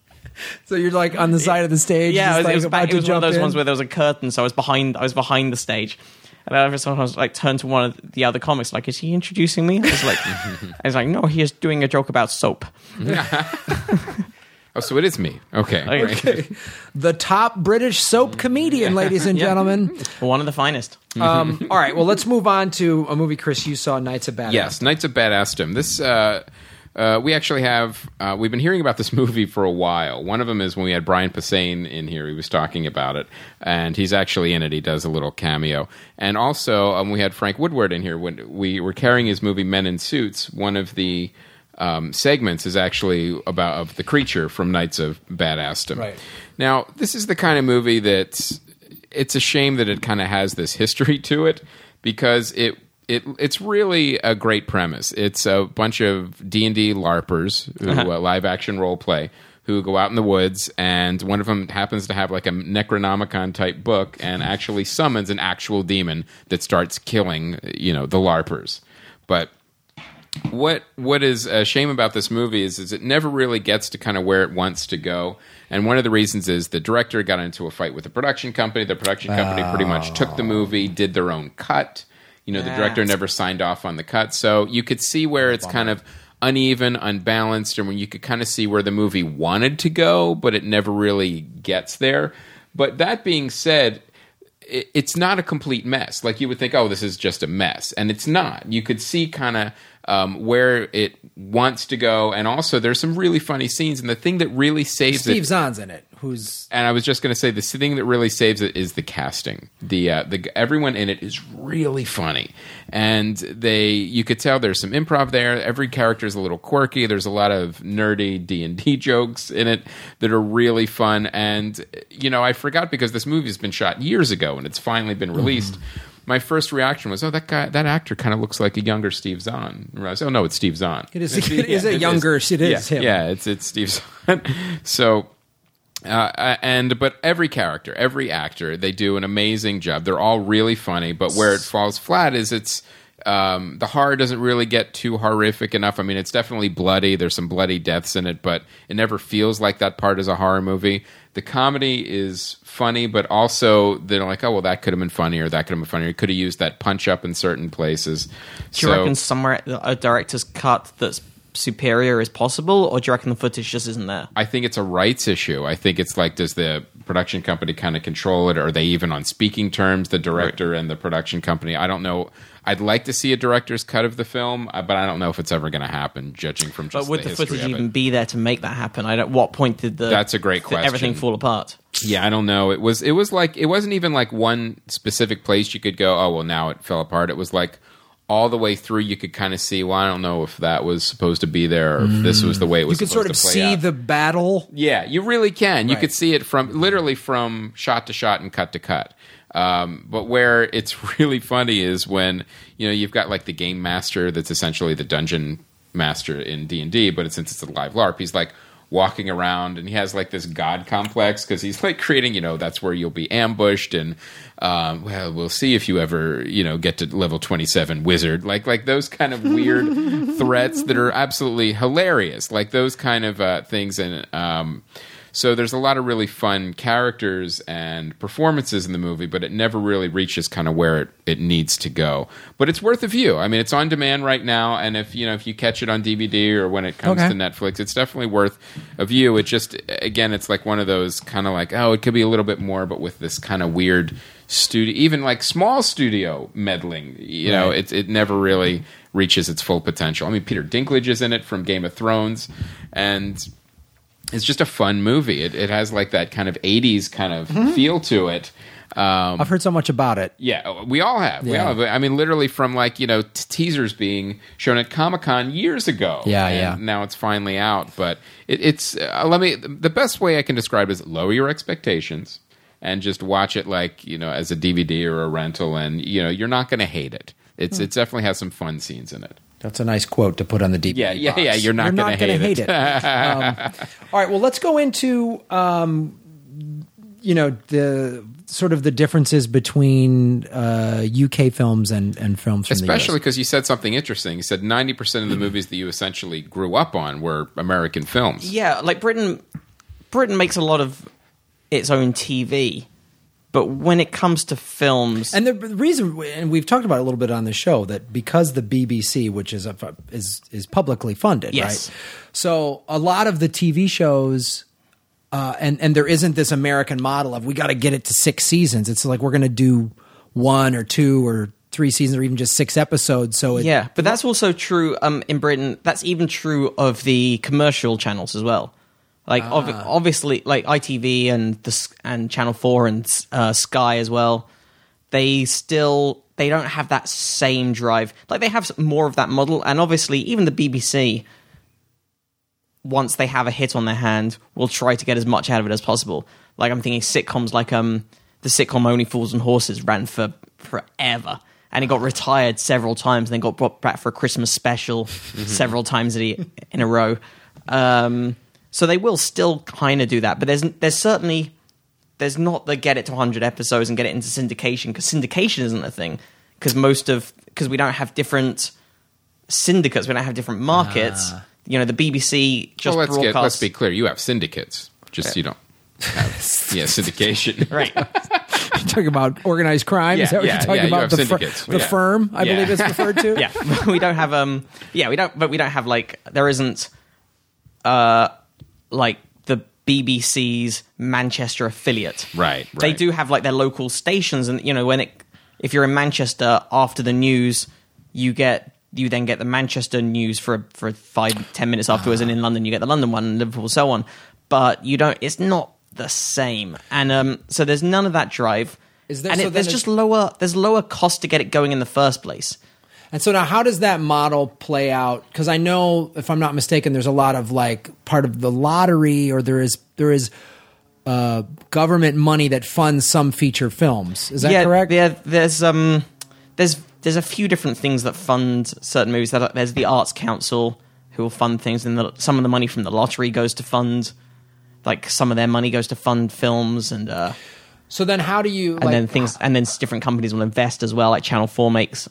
So you're like on the side of the stage. yeah, just it was, like it was, about back, to it was one of those in? ones where there was a curtain, so I was behind. I was behind the stage, and every I was like turned to one of the other comics, like, "Is he introducing me?" I was like, "I was like, no, he is doing a joke about soap." Oh, so it is me. Okay. Okay. the top British soap comedian, ladies and gentlemen. One of the finest. Um, all right, well, let's move on to a movie, Chris. You saw Knights of Badass. Yes, Knights of Badassdom. This uh, uh, we actually have. Uh, we've been hearing about this movie for a while. One of them is when we had Brian Posehn in here. He was talking about it, and he's actually in it. He does a little cameo, and also um, we had Frank Woodward in here when we were carrying his movie Men in Suits. One of the um, segments is actually about of the creature from Knights of Badassdom. Right. Now, this is the kind of movie that it's a shame that it kind of has this history to it because it it it's really a great premise. It's a bunch of D and D larpers who uh, live action role play who go out in the woods, and one of them happens to have like a Necronomicon type book and actually summons an actual demon that starts killing you know the larpers, but what what is a shame about this movie is is it never really gets to kind of where it wants to go. And one of the reasons is the director got into a fight with the production company. The production company pretty much took the movie, did their own cut. You know, the director never signed off on the cut. So you could see where it's kind of uneven, unbalanced, and when you could kind of see where the movie wanted to go, but it never really gets there. But that being said, it's not a complete mess. Like you would think, oh, this is just a mess, and it's not. You could see kind of um, where it wants to go, and also there's some really funny scenes. And the thing that really saves Steve it, Zahn's in it, who's and I was just going to say the thing that really saves it is the casting. The uh, the everyone in it is really funny, and they you could tell there's some improv there. Every character is a little quirky. There's a lot of nerdy D and D jokes in it that are really fun. And you know, I forgot because this movie has been shot years ago and it's finally been released. My first reaction was, "Oh, that guy, that actor, kind of looks like a younger Steve Zahn." And I was, "Oh no, it's Steve Zahn." It is- it is a younger- it is yeah, him. Yeah, it's it's Steve Zahn. so uh, and but every character, every actor, they do an amazing job. They're all really funny, but where it falls flat is it's um, the horror doesn't really get too horrific enough. I mean, it's definitely bloody. There's some bloody deaths in it, but it never feels like that part is a horror movie. The comedy is funny, but also they're like, oh well, that could have been funnier. That could have been funnier. Could have used that punch up in certain places. Do you So- reckon somewhere a director's cut that's superior is possible, or do you reckon the footage just isn't there? I think it's a rights issue. I think it's like, does the production company kind of control it? Or are they even on speaking terms, the director and the production company? I don't know. I'd like to see a director's cut of the film, uh, but I don't know if it's ever going to happen, judging from just But would the, the, footage even be there to make that happen? I don't. What point did the That's a great question. everything fall apart? Yeah, I don't know. It was it was like it wasn't even like one specific place you could go. Oh well, now it fell apart. It was like all the way through. You could kind of see. Well, I don't know if that was supposed to be there, or if this was the way it was. you was. could sort of supposed to play see out. the battle. Yeah, you really can. You Right. could see it from literally from shot to shot and cut to cut. Um, but where it's really funny is when you know you've got like the game master that's essentially the dungeon master in D and D, but since it's a live LARP, he's like walking around and he has like this god complex because he's like creating you know that's where you'll be ambushed and um, well we'll see if you ever you know get to level 27 wizard. Like like those kind of weird threats that are absolutely hilarious. Like those kind of uh, things. And um, so there's a lot of really fun characters and performances in the movie, but it never really reaches kind of where it, it needs to go. But it's worth a view. I mean, it's on demand right now, and if you know if you catch it on DVD or when it comes Okay. to Netflix, it's definitely worth a view. It just again, it's like one of those kind of like oh, it could be a little bit more, but with this kind of weird studio, even like small studio meddling. You know, Right. it it never really reaches its full potential. I mean, Peter Dinklage is in it from Game of Thrones, and it's just a fun movie. It, it has like that kind of '80s kind of Mm-hmm. feel to it. Um, I've heard so much about it. yeah, we all have. We all have. I mean, literally from like you know t- teasers being shown at Comic Con years ago. Yeah, and yeah. Now it's finally out, but it, it's uh, let me. The best way I can describe it is lower your expectations and just watch it like you know as a DVD or a rental, and you know you're not going to hate it. Hmm. It's it definitely has some fun scenes in it. That's a nice quote to put on the DVD. Yeah, yeah, box. yeah, you're not gonna gonna hate hate it. it. um, all right, well, let's go into um, you know the sort of the differences between uh, UK films and and films from Especially because you said something interesting. You said 90% of the movies that you essentially grew up on were American films. Yeah, like Britain, Britain makes a lot of its own TV, but when it comes to films, And the reason, and we've talked about it a little bit on the show, that because the BBC, which is a, is is publicly funded, Yes. right? So a lot of the TV shows, uh, and and there isn't this American model of we got to get it to six seasons. It's like we're going to do one or two or three seasons or even just six episodes. So it, yeah, but that's also true um, in Britain. That's even true of the commercial channels as well. Like ob- obviously, like ITV and the and Channel Four and uh, Sky as well. They still they don't have that same drive. Like they have more of that model, and obviously even the BBC. Once they have a hit on their hand, will try to get as much out of it as possible. Like I'm thinking sitcoms, like um the sitcom Only Fools and Horses ran for forever, and it got retired several times, and then got brought back for a Christmas special several times in a, in a row. Um, so they will still kind of do that, but there's there's certainly there's not the get it to 100 episodes and get it into syndication because syndication isn't a thing because most of because we don't have different syndicates, we don't have different markets. You know, the BBC just well, let's, broadcasts. get, let's be clear. You have syndicates. Just you don't have yeah, syndication. right. You're talking about organized crime. is that what yeah, you're talking yeah, you about? have the, fir- the Yeah. firm, I Yeah. believe it's referred to. yeah we don't have um yeah we don't but we don't have like there isn't uh like the bbc's manchester affiliate. Right, they do have like their local stations and you know when it if you're in manchester after the news you get you then get the manchester news for for five ten minutes afterwards and in london you get the london one and liverpool so on but you don't it's not the same. And um so there's none of that drive. Is there- and so it, there's just lower there's lower cost to get it going in the first place And so now, how does that model play out? Because I know, if I'm not mistaken, there's a lot of like part of the lottery, or there is there is uh, government money that funds some feature films. Is that yeah, correct? Yeah, there's um, there's there's a few different things that fund certain movies. There's the Arts Council who will fund things, and the, some of the money from the lottery goes to fund, like some of their money goes to fund films, and uh, So then, how do you? and like, then things, and then different companies will invest as well, like Channel Four makes.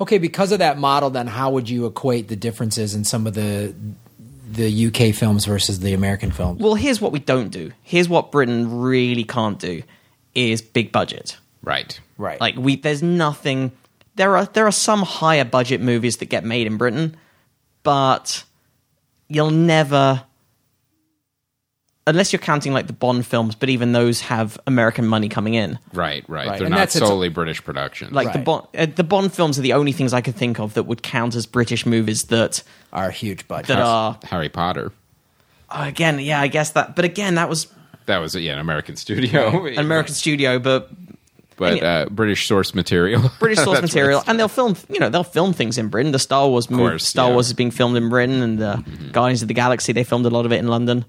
Okay, because of that model, then how would you equate the differences in some of the the UK films versus the American films? Well, here's what we don't do. Here's what Britain really can't do: is big budget. Right. Right. Like we, there's nothing. There are there are some higher budget movies that get made in Britain, but you'll never, unless you're counting like the Bond films. But even those have American money coming in. Right, right. Right, They're and not that's its- solely British productions. Like the Right. Bond, uh, the Bond films are the only things I could think of that would count as British movies. That Are huge budget. that are Harry Potter. again, yeah, I guess that. But again, that was That was yeah, an American studio. an American studio, but but uh, British source material. British source material, and they'll film. You know, they'll film things in Britain. The Star Wars movie, course, Star yeah. Wars is being filmed in Britain, and the Guardians of the Galaxy they filmed a lot of it in London.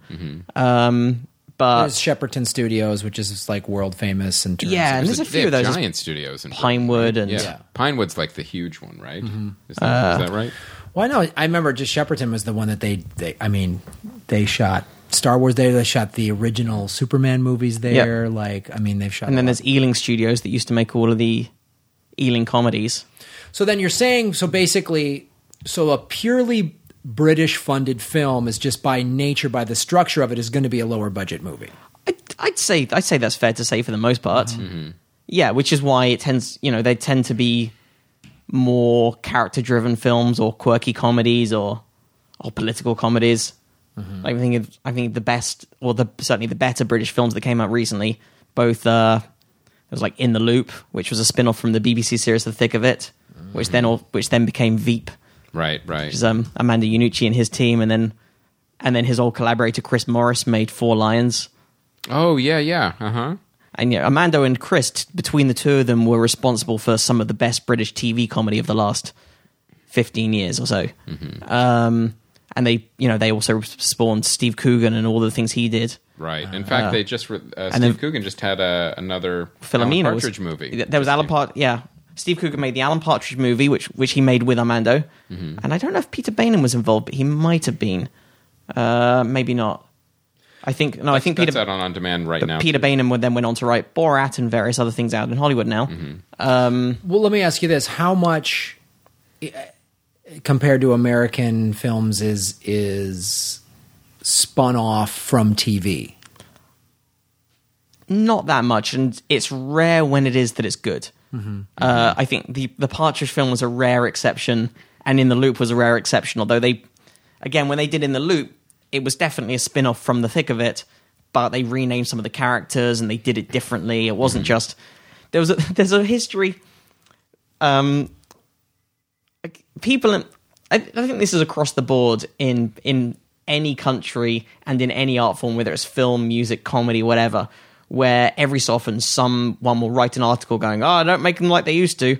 Um, but There's Shepperton Studios, which is like world famous in terms Yeah, of and there's a They few of those. giant studios in Pinewood Britain, right? and- yeah. Yeah. Pinewood's like the huge one, right? Mm-hmm. Is, that, Uh, is that right? Well, I know. I remember just Shepperton was the one that they, they I mean, they shot Star Wars there. They shot the original Superman movies there. Like, I mean, they've shot. and then there's Ealing Studios that used to make all of the Ealing comedies. So then you're saying so basically, so a purely British funded film is just by nature, by the structure of it, is going to be a lower budget movie. I'd, I'd say I'd say that's fair to say for the most part. Mm-hmm. Yeah, which is why it tends, you know, they tend to be more character-driven films or quirky comedies or or political comedies. I think of, I think the best or the certainly the better British films that came out recently, both uh, it was like In the Loop, which was a spin-off from the BBC series The Thick of It, which then all, which then became Veep, Right, right. which is um, Armando Iannucci and his team, and then and then his old collaborator Chris Morris made Four Lions. oh yeah, yeah. Uh huh. And yeah, Armando and Chris, t- between the two of them, were responsible for some of the best British TV comedy of the last fifteen years or so. Um, and they, you know, they also spawned Steve Coogan and all the things he did. Right. In fact, they just re- uh, Steve then- Coogan just had a, another Philomena Alan was- Partridge movie. There was Alan Part, yeah. Steve Coogan made the Alan Partridge movie, which which he made with Armando, and I don't know if Peter Baynham was involved, but he might have been. Uh, maybe not. I think no, I think That's Peter out on on demand right now. Peter Baynham would then went on to write Borat and various other things out in Hollywood now. Mm-hmm. Well, let me ask you this: How much, compared to American films, is is spun off from TV? Not that much, and it's rare when it is that it's good. Uh, I think the the Partridge film was a rare exception, and In the Loop was a rare exception. Although they, again, when they did In the Loop, it was definitely a spin off from the thick of it, but they renamed some of the characters and they did it differently. It wasn't just there was a there's a history. Um, people, in, I, I think this is across the board in in any country and in any art form, whether it's film, music, comedy, whatever. Where every so often someone will write an article going, "Oh, don't make them like they used to,"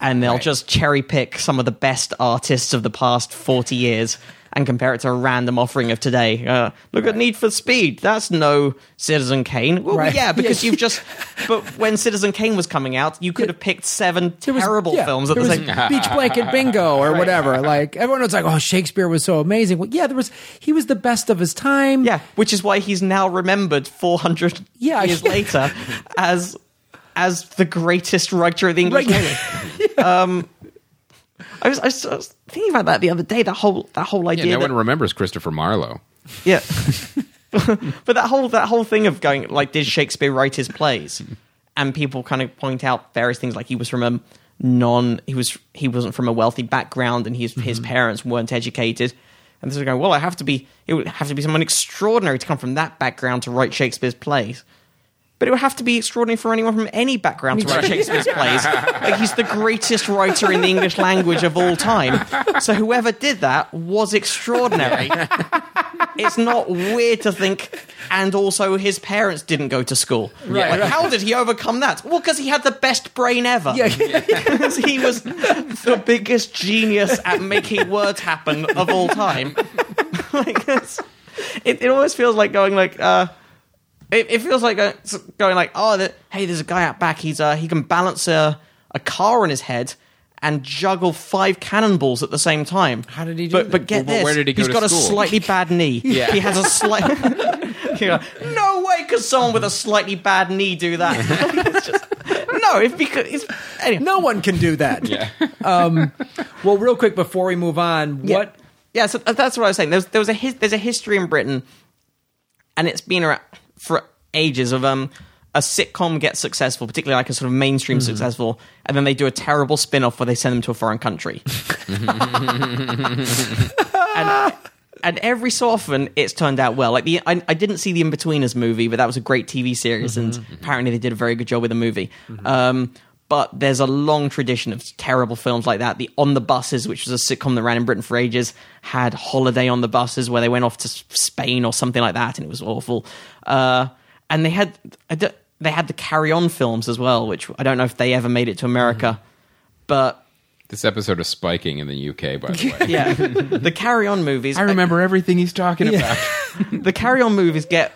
and they'll Right. just cherry pick some of the best artists of the past 40 years and compare it to a random offering of today. Uh, look at Need for Speed. That's no Citizen Kane. Well, Right. yeah, because Yeah. you've just. But when Citizen Kane was coming out, you could have picked seven was- terrible yeah, films at the was same Beach Blanket Bingo or whatever. Like everyone was like, "Oh, Shakespeare was so amazing." Well, yeah, there was. He was the best of his time. Yeah, which is why he's now remembered 400 Yeah. years later as as the greatest writer of the English Right. language. Um, I was, I was I was thinking about that the other day. That whole that whole yeah, idea. no that, one remembers Christopher Marlowe. Yeah. but that whole that whole thing of going like did Shakespeare write his plays? And people kind of point out various things like he was from a non he was he wasn't from a wealthy background and his his mm-hmm. parents weren't educated. And they're going, well, I have to be it would have to be someone extraordinary to come from that background to write Shakespeare's plays. But it would have to be extraordinary for anyone from any background to write Shakespeare's plays. Like he's the greatest writer in the English language of all time. So whoever did that was extraordinary it's not weird to think. And also, his parents didn't go to school. Right, Like, right. How did he overcome that? Well, because he had the best brain ever. Yeah. Because he was the biggest genius at making words happen of all time. like, it's, it, it always feels like going like. Uh, it, it feels like going, going like, oh, the, hey, there's a guy out back. He's uh, he can balance a, a car on his head and juggle five cannonballs at the same time. How did he do But that? but get Well, this, where did he go He's to got school? a slightly bad knee. Yeah. he has a slight. Like, no way could someone with a slightly bad knee do that. just, no, if because it's anyway. No one can do that. Yeah. Well, real quick before we move on, Yeah. what? Yeah, so that's what I was saying. There's there was a his, there's a history in Britain, and it's been around for ages of um a sitcom gets successful, particularly like a sort of mainstream Mm-hmm. successful, and then they do a terrible spin off where they send them to a foreign country. and, and every so often it's turned out well. Like the I, I didn't see the Inbetweeners movie, but that was a great TV series, and apparently they did a very good job with the movie. Um, but there's a long tradition of terrible films like that. The On the Buses, which was a sitcom that ran in Britain for ages, had Holiday on the Buses, where they went off to Spain or something like that, and it was awful. Uh, and they had I they had the Carry On films as well, which I don't know if they ever made it to America, but This episode is spiking in the UK, by the way. yeah, the Carry On movies. I remember everything he's talking about. the Carry On movies get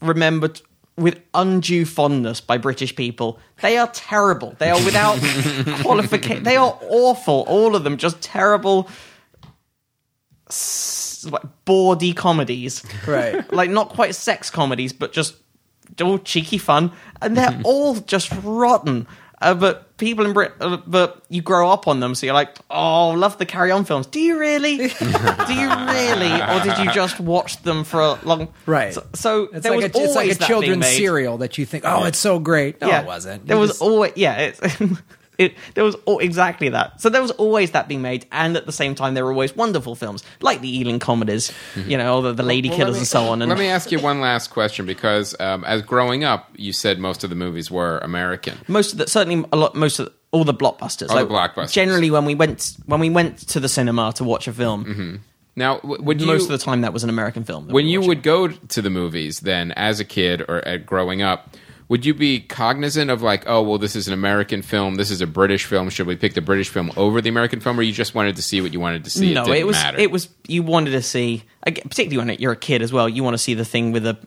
remembered with undue fondness by British people. They are terrible. They are without qualification. They are awful. All of them just terrible, s- like bawdy comedies. Right. Like not quite sex comedies, but just all cheeky fun, and they're all just rotten. Uh, but people in Britain, uh, but you grow up on them, so you're like, oh, love the Carry On films. Do you really? Do you really, or did you just watch them for a long? Right. So, so It's there like, was a, it's like a children's serial that you think, oh, it's so great. No, yeah, it wasn't. There You was just- always yeah. It's, it, there was all, exactly that. So there was always that being made, and at the same time, there were always wonderful films like the Ealing comedies, mm-hmm. you know, the, the Lady Well, Killers me- and so on. And Let me ask you one last question because um, as growing up, you said most of the movies were American. most of the certainly a lot most of the, all the blockbusters. All the blockbusters. Generally, when we went when we went to the cinema to watch a film, mm-hmm. Now, would you most of the time that was an American film. when we you would go to the movies then as a kid or at growing up? Would you be cognizant of like, oh well, this is an American film, this is a British film. Should we pick the British film over the American film, or you just wanted to see what you wanted to see? no, it, didn't it was matter. it was you wanted to see, particularly when you're a kid as well. You want to see the thing with the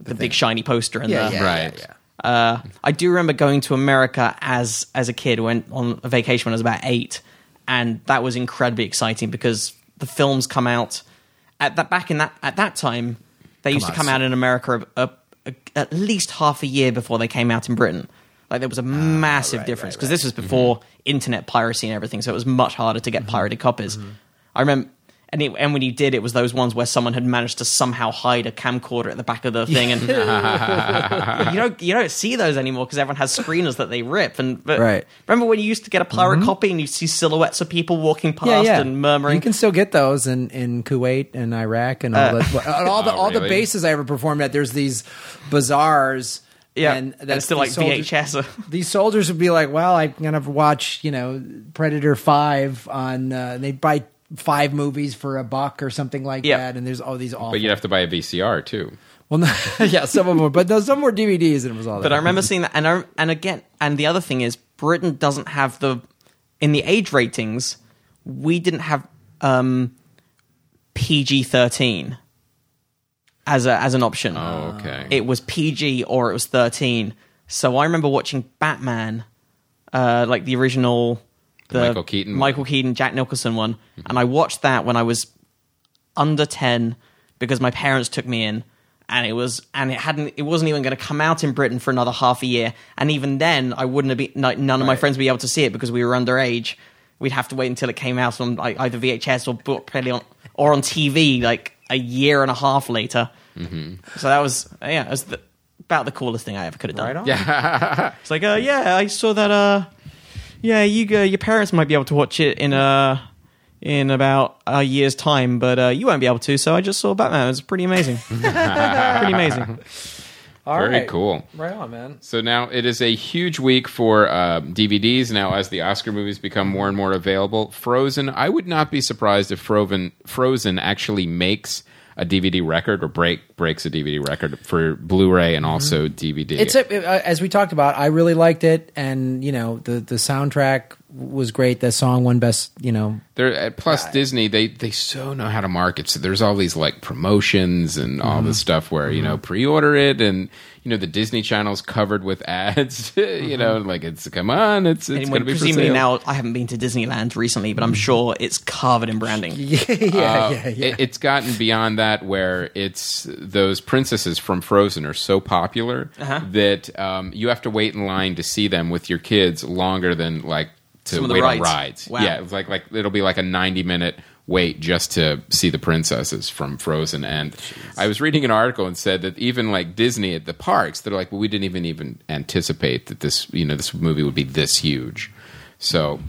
the, big shiny poster and yeah, the yeah, Right. yeah, yeah. Uh, I do remember going to America as as a kid. Went on a vacation when I was about eight, and that was incredibly exciting because the films come out at that back in that at that time. they used to come out in America a, a, a, at least half a year before they came out in Britain. Like there was a ah, massive right, difference right, because this was before mm-hmm. internet piracy and everything, so it was much harder to get mm-hmm. pirated copies. Mm-hmm. I remember. And, it, and when he did, it was those ones where someone had managed to somehow hide a camcorder at the back of the thing, and you don't you don't see those anymore because everyone has screeners that they rip. And but Right. remember when you used to get a pirate copy and you see silhouettes of people walking past and murmuring? You can still get those in, in Kuwait and Iraq and all Uh, the and all the Oh, all the really? bases I ever performed at. There's these bazaars. yeah, and and that's it's still these like soldiers- VHS. These soldiers would be like, "Well, I'm gonna watch, you know, Predator Five on." Uh, and they'd buy five movies for a buck or something like Yeah. that. And there's all these awful. But you'd have to buy a VCR too. well, no, yeah, some of them, were, but no, some were DVDs, and it was all. But that. I remember seeing that, and I, and again, and the other thing is, Britain doesn't have the in the age ratings. We didn't have um, PG thirteen as a as an option. Oh, okay. It was PG or it was thirteen. So I remember watching Batman, uh, like the original, the Michael Keaton one. Michael Keaton, Jack Nicholson one, and I watched that when I was under 10 because my parents took me in and it was and it hadn't it wasn't even going to come out in Britain for another half a year. And even then I wouldn't have been like, none of my friends would be able to see it because we were underage. We'd have to wait until it came out on like, either VHS or book probably on or on TV like a year and a half later. So that was yeah it was the, about the coolest thing I ever could have done. Right on. Yeah. it's like uh yeah I saw that uh yeah you uh, your parents might be able to watch it in uh in about a year's time, but uh, you won't be able to. So I just saw Batman. It was pretty amazing. pretty amazing. All Very right. cool. Right on, man. So now it is a huge week for uh, DVDs. Now, as the Oscar movies become more and more available, Frozen. I would not be surprised if Frozen Frozen actually makes a DVD record or break breaks a DVD record for Blu-ray and also DVD. It's a, uh, as we talked about. I really liked it, and you know the the soundtrack was great. The song won best. You know, There, uh, plus Disney, they they so know how to market. So there's all these like promotions and all Mm-hmm. this stuff where you know pre-order it, and you know the Disney Channel's covered with ads. you know, like it's come on, it's it's And going to be for presumably sale. now, I haven't been to Disneyland recently, but I'm sure it's covered in branding. yeah, yeah, Uh, yeah, yeah. It, it's gotten beyond that where it's those princesses from Frozen are so popular Uh-huh. that um, you have to wait in line to see them with your kids longer than like to Some wait rides. on rides. Wow. Yeah, it's like like it'll be like a ninety minute wait just to see the princesses from Frozen. And I was reading an article and said that even like Disney at the parks, they're like, well, we didn't even even anticipate that this you know this movie would be this huge. So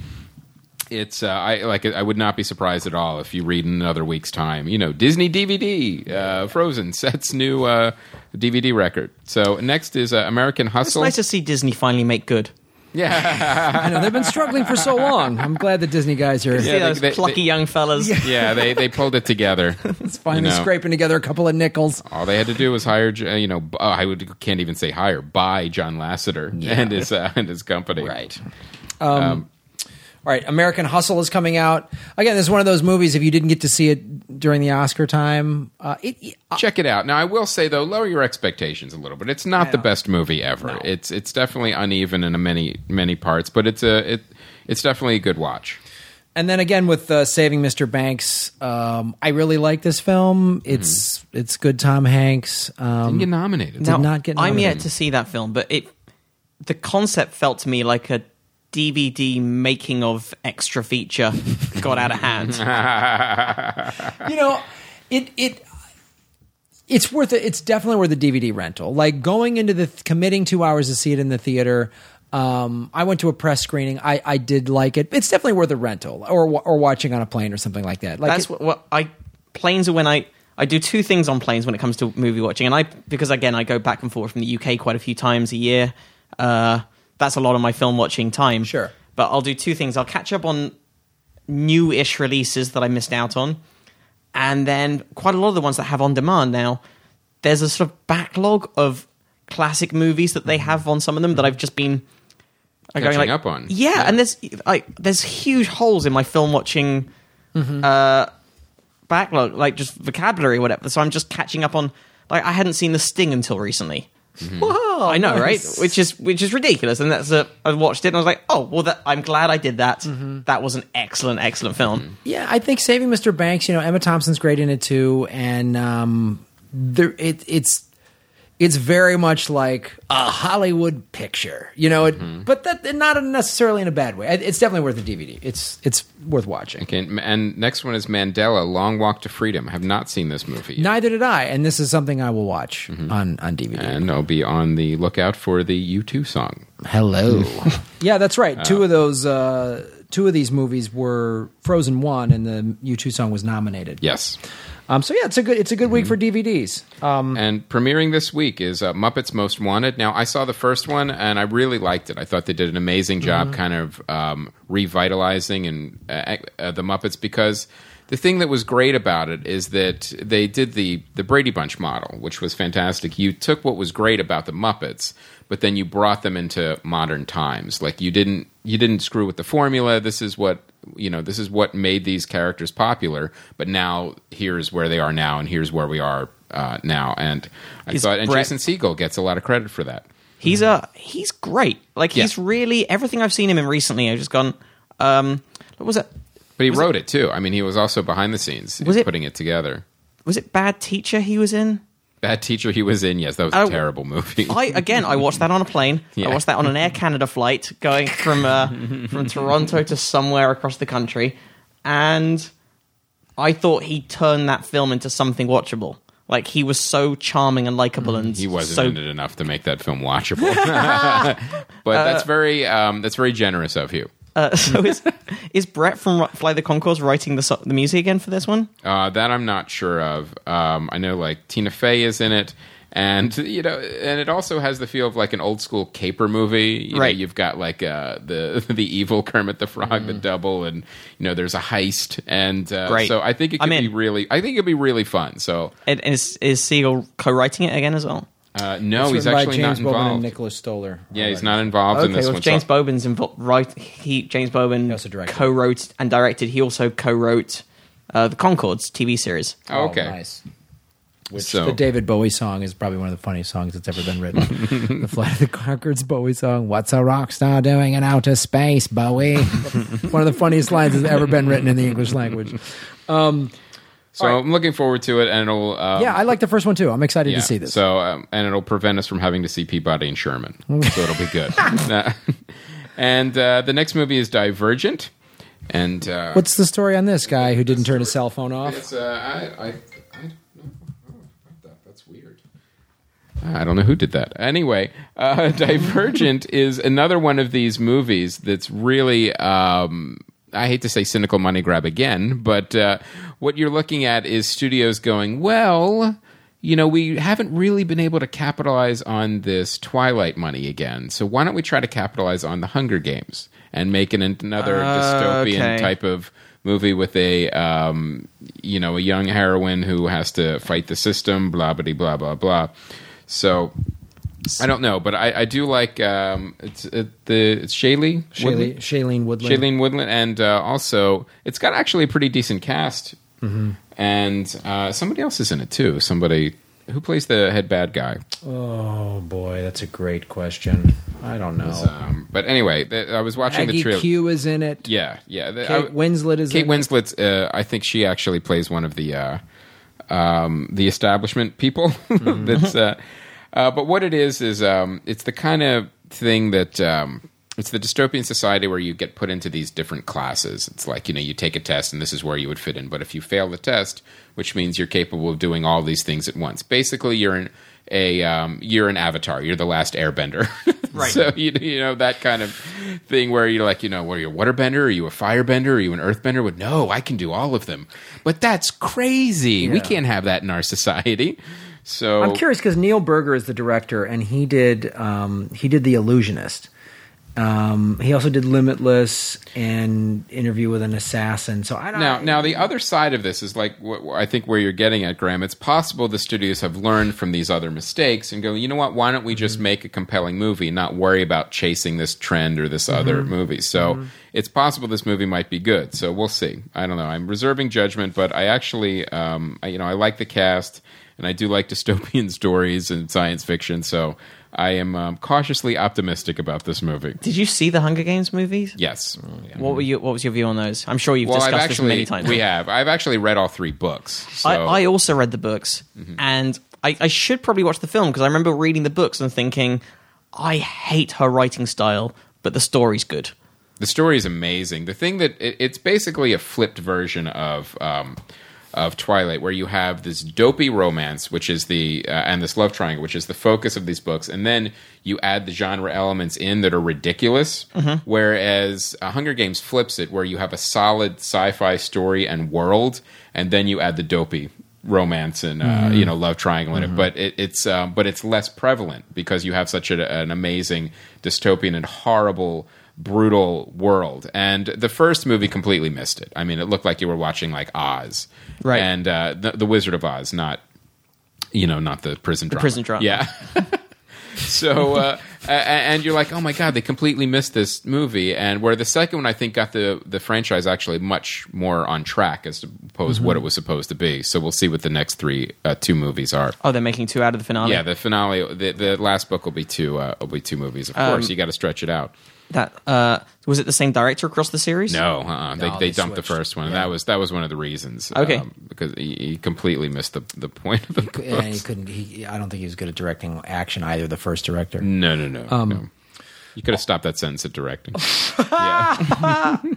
it's uh, I like I would not be surprised at all if you read in another week's time. You know, Disney DVD, uh, Frozen sets new uh, DVD record. So next is uh, American Hustle. It's nice to see Disney finally make good. yeah, I know they've been struggling for so long. I'm glad the Disney guys are See they- those they- plucky they- young fellas. yeah. They they pulled it together. It's finally you know. scraping together a couple of nickels. All they had to do was hire, uh, you know, oh, I would can't even say hire, buy John Lasseter and his uh, and his company. Right. All right, American Hustle is coming out again. This is one of those movies. If you didn't get to see it during the Oscar time, uh, it, it- Check it out. Now, I will say though, lower your expectations a little bit. It's not the best movie ever. It's it's definitely uneven in many many parts, but it's a it it's definitely a good watch. and then again with uh, Saving Mr. Banks, um, I really like this film. It's it's good. Tom Hanks. Um, Didn't get nominated. Now, not get I'm yet to see that film, but it the concept felt to me like a DVD making of extra feature got out of hand. you know, it it it's worth it. It's definitely worth the DVD rental. Like going into the committing two hours to see it in the theater. Um, I went to a press screening. I, I did like it. It's definitely worth a rental or or watching on a plane or something like that. Like That's it- what, what I planes are when I I do two things on planes when it comes to movie watching, and I because again I go back and forth from the UK quite a few times a year. Uh, that's a lot of my film watching time. Sure. but I'll do two things. I'll catch up on new-ish releases that I missed out on, and then quite a lot of the ones that have on demand now. There's a sort of backlog of classic movies that they have on some of them that I've just been going Catching like- up on. Yeah, Yeah. and there's like there's huge holes in my film watching Mm-hmm. uh, backlog, like just vocabulary whatever. So I'm just catching up on. Like I hadn't seen The Sting until recently. Whoa, I know, nice. right? Which is which is ridiculous. And that's a, I watched it and I was like, oh well, that, I'm glad I did that. Mm-hmm. That was an excellent, excellent film. Yeah, I think Saving Mr. Banks. You know, Emma Thompson's great in it too, and um, there it, it's it's very much like a Hollywood picture, you know. It, Mm-hmm. but that not necessarily in a bad way. It's definitely worth a DVD. It's it's worth watching. Okay, and next one is Mandela: Long Walk to Freedom. I have not seen this movie, yet. Neither did I, and this is something I will watch on on DVD. Mm-hmm. and I'll be on the lookout for the U2 song. Hello. yeah, that's right. Two of those, uh, two of these movies were Frozen one, and the U two song was nominated. Yes. Um. So yeah, it's a good it's a good week for Mm-hmm. DVDs. Um. And premiering this week is uh, Muppets Most Wanted. Now, I saw the first one and I really liked it. I thought they did an amazing job kind of um, revitalizing and uh, uh, the Muppets because the thing that was great about it is that they did the the Brady Bunch model, which was fantastic. You took what was great about the Muppets, but then you brought them into modern times. Like you didn't you didn't screw with the formula. This is what you know. This is what made these characters popular. But now here's where they are now, and here's where we are uh, now. And I Is thought, and Brett- Jason Segel gets a lot of credit for that. He's uh he's great. Like he's really everything I've seen him in recently. I've just gone. Um, what was it? But he wrote it too. I mean, he was also behind the scenes Was it- putting it together. Was it Bad Teacher? He was in. Bad Teacher he was in. Yes, that was a Oh. terrible movie. I again, I watched that on a plane. Yeah. I watched that on an Air Canada flight going from uh, from Toronto to somewhere across the country, and I thought he turned that film into something watchable. Like he was so charming and likable, and he wasn't so in it enough to make that film watchable. but that's very um, that's very generous of you. Uh, so is is Bret from Fly the Conchords writing the so- the music again for this one? Uh, that I'm not sure of. Um, I know like Tina Fey is in it, and you know, and it also has the feel of like an old school caper movie. You know, Right. you've got like uh, the the evil Kermit the Frog, the double, and you know, there's a heist, and uh, Great. so I think it I'm could be in. really. I think it'd be really fun. So And is is Segel co-writing it again as well? Uh, no, It's he's written by actually not James Bobin and involved. Nicholas Stoller. Yeah, he's not involved in this well, one. James so- Bobin's involved. Right, he James Bobin He also co-wrote and directed. He also co-wrote uh, the Conchords TV series. Oh, okay. nice. Which So- the David Bowie song is probably one of the funniest songs that's ever been written. the Flight of the Conchords Bowie song. What's a rock star doing in outer space, Bowie? one of the funniest lines that's ever been written in the English language. So I'm looking forward to it, and it'll. Um, Yeah, I like the first one too. I'm excited yeah, to see this. So, um, and it'll prevent us from having to see Peabody and Sherman. so it'll be good. And uh, the next movie is Divergent, and uh, What's the story on this guy who didn't turn his cell phone off? It's, uh, I, I, I don't know. That, that's weird. I don't know who did that. Anyway, uh, Divergent is another one of these movies that's really. Um, I hate to say cynical money grab again, but uh, what you're looking at is studios going, well, you know, we haven't really been able to capitalize on this Twilight money again. So why don't we try to capitalize on the Hunger Games and make it another dystopian okay. type of movie with a um, you know a young heroine who has to fight the system, blah blah blah blah blah. So I don't know, but I, I do like um, it's it, the it's Shaylee Shailene, Woodley? Shailene Woodland. Shailene Woodland, and uh, also it's got actually a pretty decent cast, and uh, somebody else is in it too. Somebody who plays the head bad guy. Oh boy, that's a great question. I don't know. Um, but anyway, th- I was watching Aggie the trailer. Q is in it. Yeah, yeah. The- Kate I- Winslet is Kate in it. Winslet's. Uh, I think she actually plays one of the uh, um, the establishment people. Mm-hmm. That's. Uh, but what it is is um, it's the kind of thing that um, it's the dystopian society where you get put into these different classes. It's like you know you take a test and this is where you would fit in. But if you fail the test, which means you're capable of doing all these things at once, basically you're an a um, you're an avatar. You're the last airbender. Right. so you, you know that kind of thing where you're like, you know, what are you a waterbender? Are you a firebender? Are you an earthbender? Well, no, I can do all of them. But that's crazy. We can't have that in our society. So I'm curious because Neil Burger is the director, and he did um, he did The Illusionist. Um, he also did Limitless and Interview with an Assassin. So I don't Now, now the other side of this is like what I think where you're getting at, Graham. It's possible the studios have learned from these other mistakes and go, you know what? Why don't we just make a compelling movie and not worry about chasing this trend or this other movie? So it's possible this movie might be good. So we'll see. I don't know. I'm reserving judgment, but I actually, um, I, you know, I like the cast and I do like dystopian stories and science fiction. So I am um, cautiously optimistic about this movie. Did you see the Hunger Games movies? Yes. What were you? What was your view on those? I'm sure you've Well, I've discussed this actually many times. we have. I've actually read all three books. So I, I also read the books, Mm-hmm. and I, I should probably watch the film because I remember reading the books and thinking, I hate her writing style, but the story's good. the story is amazing. The thing that it, it's basically a flipped version of um, of Twilight, where you have this dopey romance, which is the uh, and this love triangle, which is the focus of these books, and then you add the genre elements in that are ridiculous. Whereas uh, Hunger Games flips it, where you have a solid sci-fi story and world, and then you add the dopey romance and uh, you know love triangle in it but it, it's um, but it's less prevalent because you have such a, an amazing dystopian and horrible brutal world. And the first movie completely missed it. I mean it looked like you were watching like oz. Right. and uh, the, the wizard of oz not you know not the prison drama. prison drama. yeah. So uh, and you're like oh my god they completely missed this movie. And where the second one i think got the the franchise actually much more on track as opposed to what it was supposed to be. So we'll see what the next three uh, two movies are. Oh, they're making two out of the finale. yeah the finale the, the last book will be two uh, will be two movies. Of Um, course you got to stretch it out That uh, was it. The same director across the series? no, uh-uh. they, No, they they dumped the switched. first one. and That was that was one of the reasons. Okay. um, because he, he completely missed the the point of the books. and he couldn't. He, I don't think he was good at directing action either. The first director. No, no, no, Um, no. You could have stopped that sentence at directing. yeah.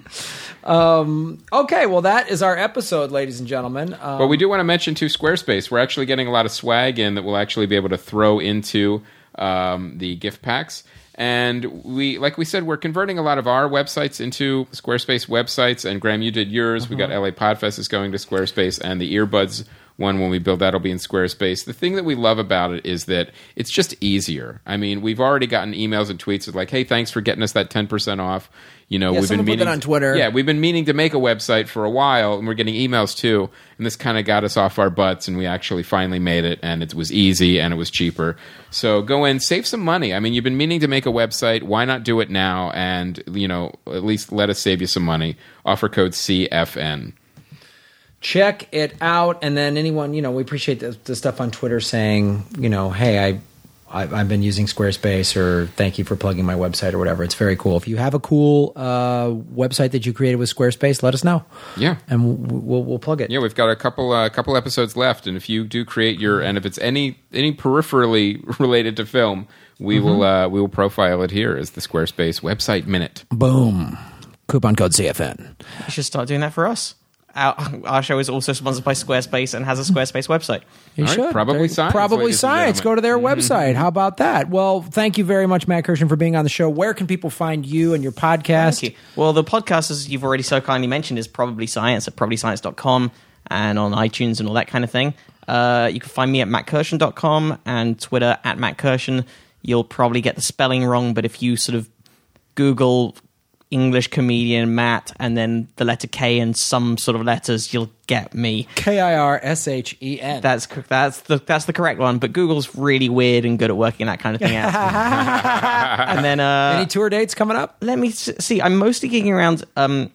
Okay, well that is our episode, ladies and gentlemen. Um, But we do want to mention too Squarespace. We're actually getting a lot of swag in that we'll actually be able to throw into um, the gift packs. And we, like we said, we're converting a lot of our websites into Squarespace websites. And Graham, you did yours. We got uh-huh. LA Podfest is going to Squarespace, and the earbuds one when we build that'll be in Squarespace. The thing that we love about it is that it's just easier. I mean, we've already gotten emails and tweets of like, "Hey, thanks for getting us that ten percent off." You know, Yeah, we've been meaning on Twitter. Yeah, we've been meaning to make a website for a while, and we're getting emails too. And this kind of got us off our butts, and we actually finally made it, and it was easy and it was cheaper. So go in, save some money. I mean, you've been meaning to make a website. Why not do it now? And you know, at least let us save you some money. Offer code CFN. check it out, and then anyone you know, we appreciate the, the stuff on Twitter saying, you know, hey, I. I- I've been using Squarespace, or thank you for plugging my website, or whatever. It's very cool. If you have a cool uh, website that you created with Squarespace, let us know, Yeah. and we'll, we'll, we'll plug it. Yeah, we've got a couple uh, couple episodes left, and if you do create your, and if it's any any peripherally related to film, we will uh, we will profile it here as the Squarespace website minute. Boom. Coupon code CFN. You should start doing that for us. Our, our show is also sponsored by Squarespace and has a Squarespace website. You All right, should. Probably There- Science, Probably science. Go to their website. How about that? Well, thank you very much, Matt Kirshen, for being on the show. Where can people find you and your podcast? Thank you. Well, the podcast, as you've already so kindly mentioned, is Probably Science at probablyscience.com and on iTunes and all that kind of thing. Uh, you can find me at mattkirshen.com and Twitter at mattkirshen. You'll probably get the spelling wrong, but if you sort of Google English comedian Matt and then the letter K and some sort of letters, you'll get me. K I R S H E N. That's that's the that's the correct one. But Google's really weird and good at working that kind of thing out. and then uh, Any tour dates coming up? let me see. I'm mostly gigging around um,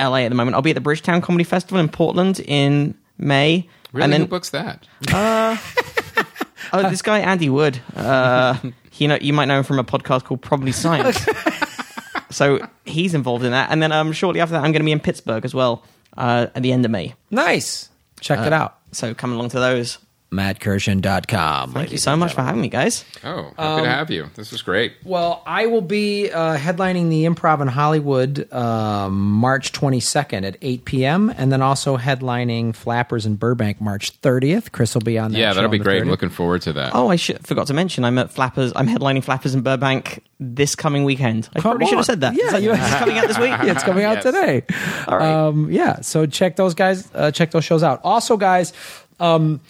LA at the moment. I'll be at the Bridgetown Comedy Festival in Portland in May. Really, and who then books that? oh, this guy Andy Wood. Uh, you know, you might know him from a podcast called Probably Science. so he's involved in that. And then um, shortly after that, I'm going to be in Pittsburgh as well uh, at the end of May. Nice. Check it out. So come along to those. MattKirshen.com. Thank you so much for having me, guys. Oh, happy Um, to have you. This was great. Well, I will be uh, headlining the Improv in Hollywood um, March 22nd at 8 p.m. and then also headlining Flappers in Burbank March 30th. Chris will be on that. Yeah, show that'll be great. I'm 30th. looking forward to that. Oh, I should, forgot to mention I'm at Flappers. I'm headlining Flappers in Burbank this coming weekend. I Come probably should have said that. Yeah, Is that- you- it's coming out this week. Yeah, it's coming out Yes. today. All right. Um, yeah, so check those guys, uh, check those shows out. Also, guys, um,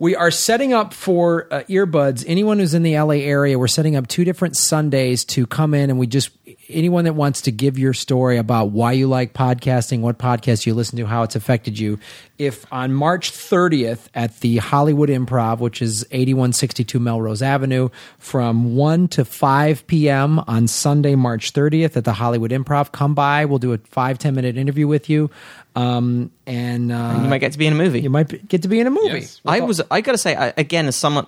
we are setting up for uh, earbuds. Anyone who's in the LA area, we're setting up two different Sundays to come in, and we just anyone that wants to give your story about why you like podcasting, what podcast you listen to, how it's affected you. If on March 30th at the Hollywood Improv, which is 8162 Melrose Avenue, from 1 to 5 p.m. on Sunday, March 30th at the Hollywood Improv, come by. We'll do a five ten minute interview with you. Um, and uh, You might get to be in a movie. you might be- get to be in a movie. Yes. I was. I got to say I, again, as someone,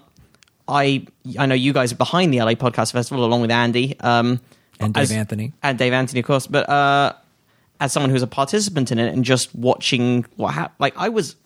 I I know you guys are behind the LA Podcast Festival along with Andy um, And Dave as- Anthony. and Dave Anthony, of course. But uh, as someone who's a participant in it and just watching what happened, like I was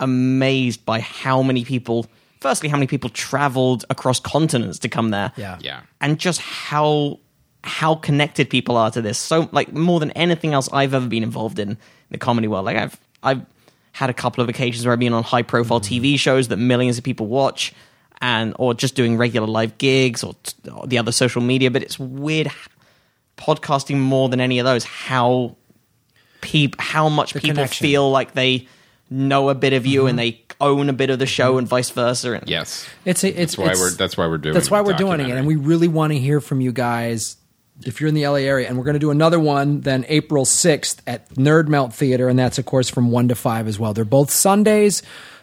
amazed by how many people. Firstly, how many people traveled across continents to come there? Yeah. Yeah. and just how how connected people are to this. So like more than anything else I've ever been involved in the comedy world. Like I've I've had a couple of occasions where I've been on high profile mm. TV shows that millions of people watch and or just doing regular live gigs or, t- or the other social media, but it's weird podcasting more than any of those how peop how much people connection. feel like they know a bit of you and mm-hmm. they own a bit of the show mm-hmm. and vice versa. And Yes. It's a, it's That's why it's- we're that's why we're doing That's why we're doing it, and we really want to hear from you guys. If you're in the LA area, and we're going to do another one then April 6th at Nerd Melt Theater, and that's of course from one to five as well. They're both Sundays.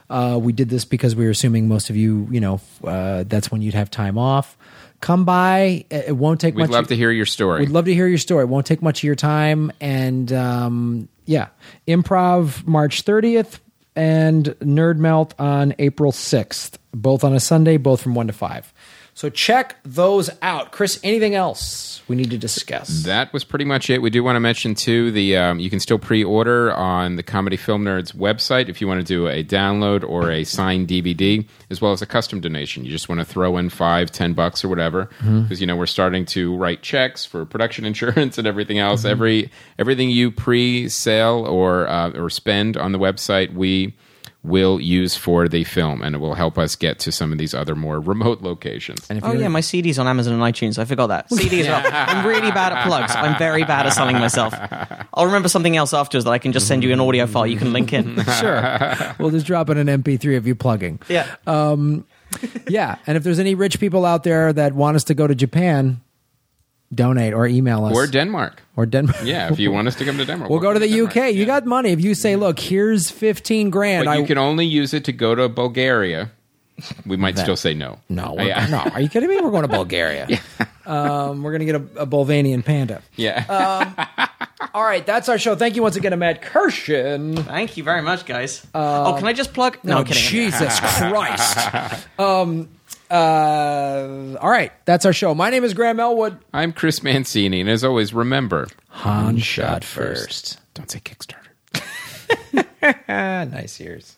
Uh, we did this because we were assuming most of you, you know, uh, that's when you'd have time off. Come by. It it won't take We'd much. love to hear your story. We'd love to hear your story. It won't take much of your time. And um, yeah, improv March 30th and Nerd Melt on April 6th, both on a Sunday, both from 1 to 5. So check those out. Chris, anything else we need to discuss? That was pretty much it. We do want to mention too the um, you can still pre-order on the Comedy Film Nerds website if you want to do a download or a signed DVD, as well as a custom donation. You just want to throw in five, ten bucks or whatever, because you know we're starting to write checks for production insurance and everything else. Every everything you pre-sale or uh, or spend on the website, we will use for the film, and it will help us get to some of these other more remote locations. And if Oh you're- yeah, my CD's on Amazon and iTunes. I forgot that. CDs. are I'm really bad at plugs. I'm very bad at selling myself. I'll remember something else afterwards that I can just send you an audio file you can link in. sure. we'll just drop in an MP3 of you plugging. Yeah. Um, yeah. And if there's any rich people out there that want us to go to Japan, donate or email us. Or Denmark. or Denmark. Yeah, if you want us to come to Denmark, We'll go to the Denmark. UK. You got money. If you say, look, here's 15 grand. But I, you can only use it to go to Bulgaria. We might still say no. No, we're, Yeah. no. Are you kidding me? We're going to Bulgaria. um, we're going to get a, a Bulvanian panda. Yeah. Uh, All right, that's our show. Thank you once again to Matt Kirshen. Thank you very much, guys. oh, can I just plug? No, Oh, I'm kidding. Jesus Christ. um, uh, all right, that's our show. My name is Graham Elwood. I'm Chris Mancini, and as always, remember Han shot first. Don't say Kickstarter. Nice ears.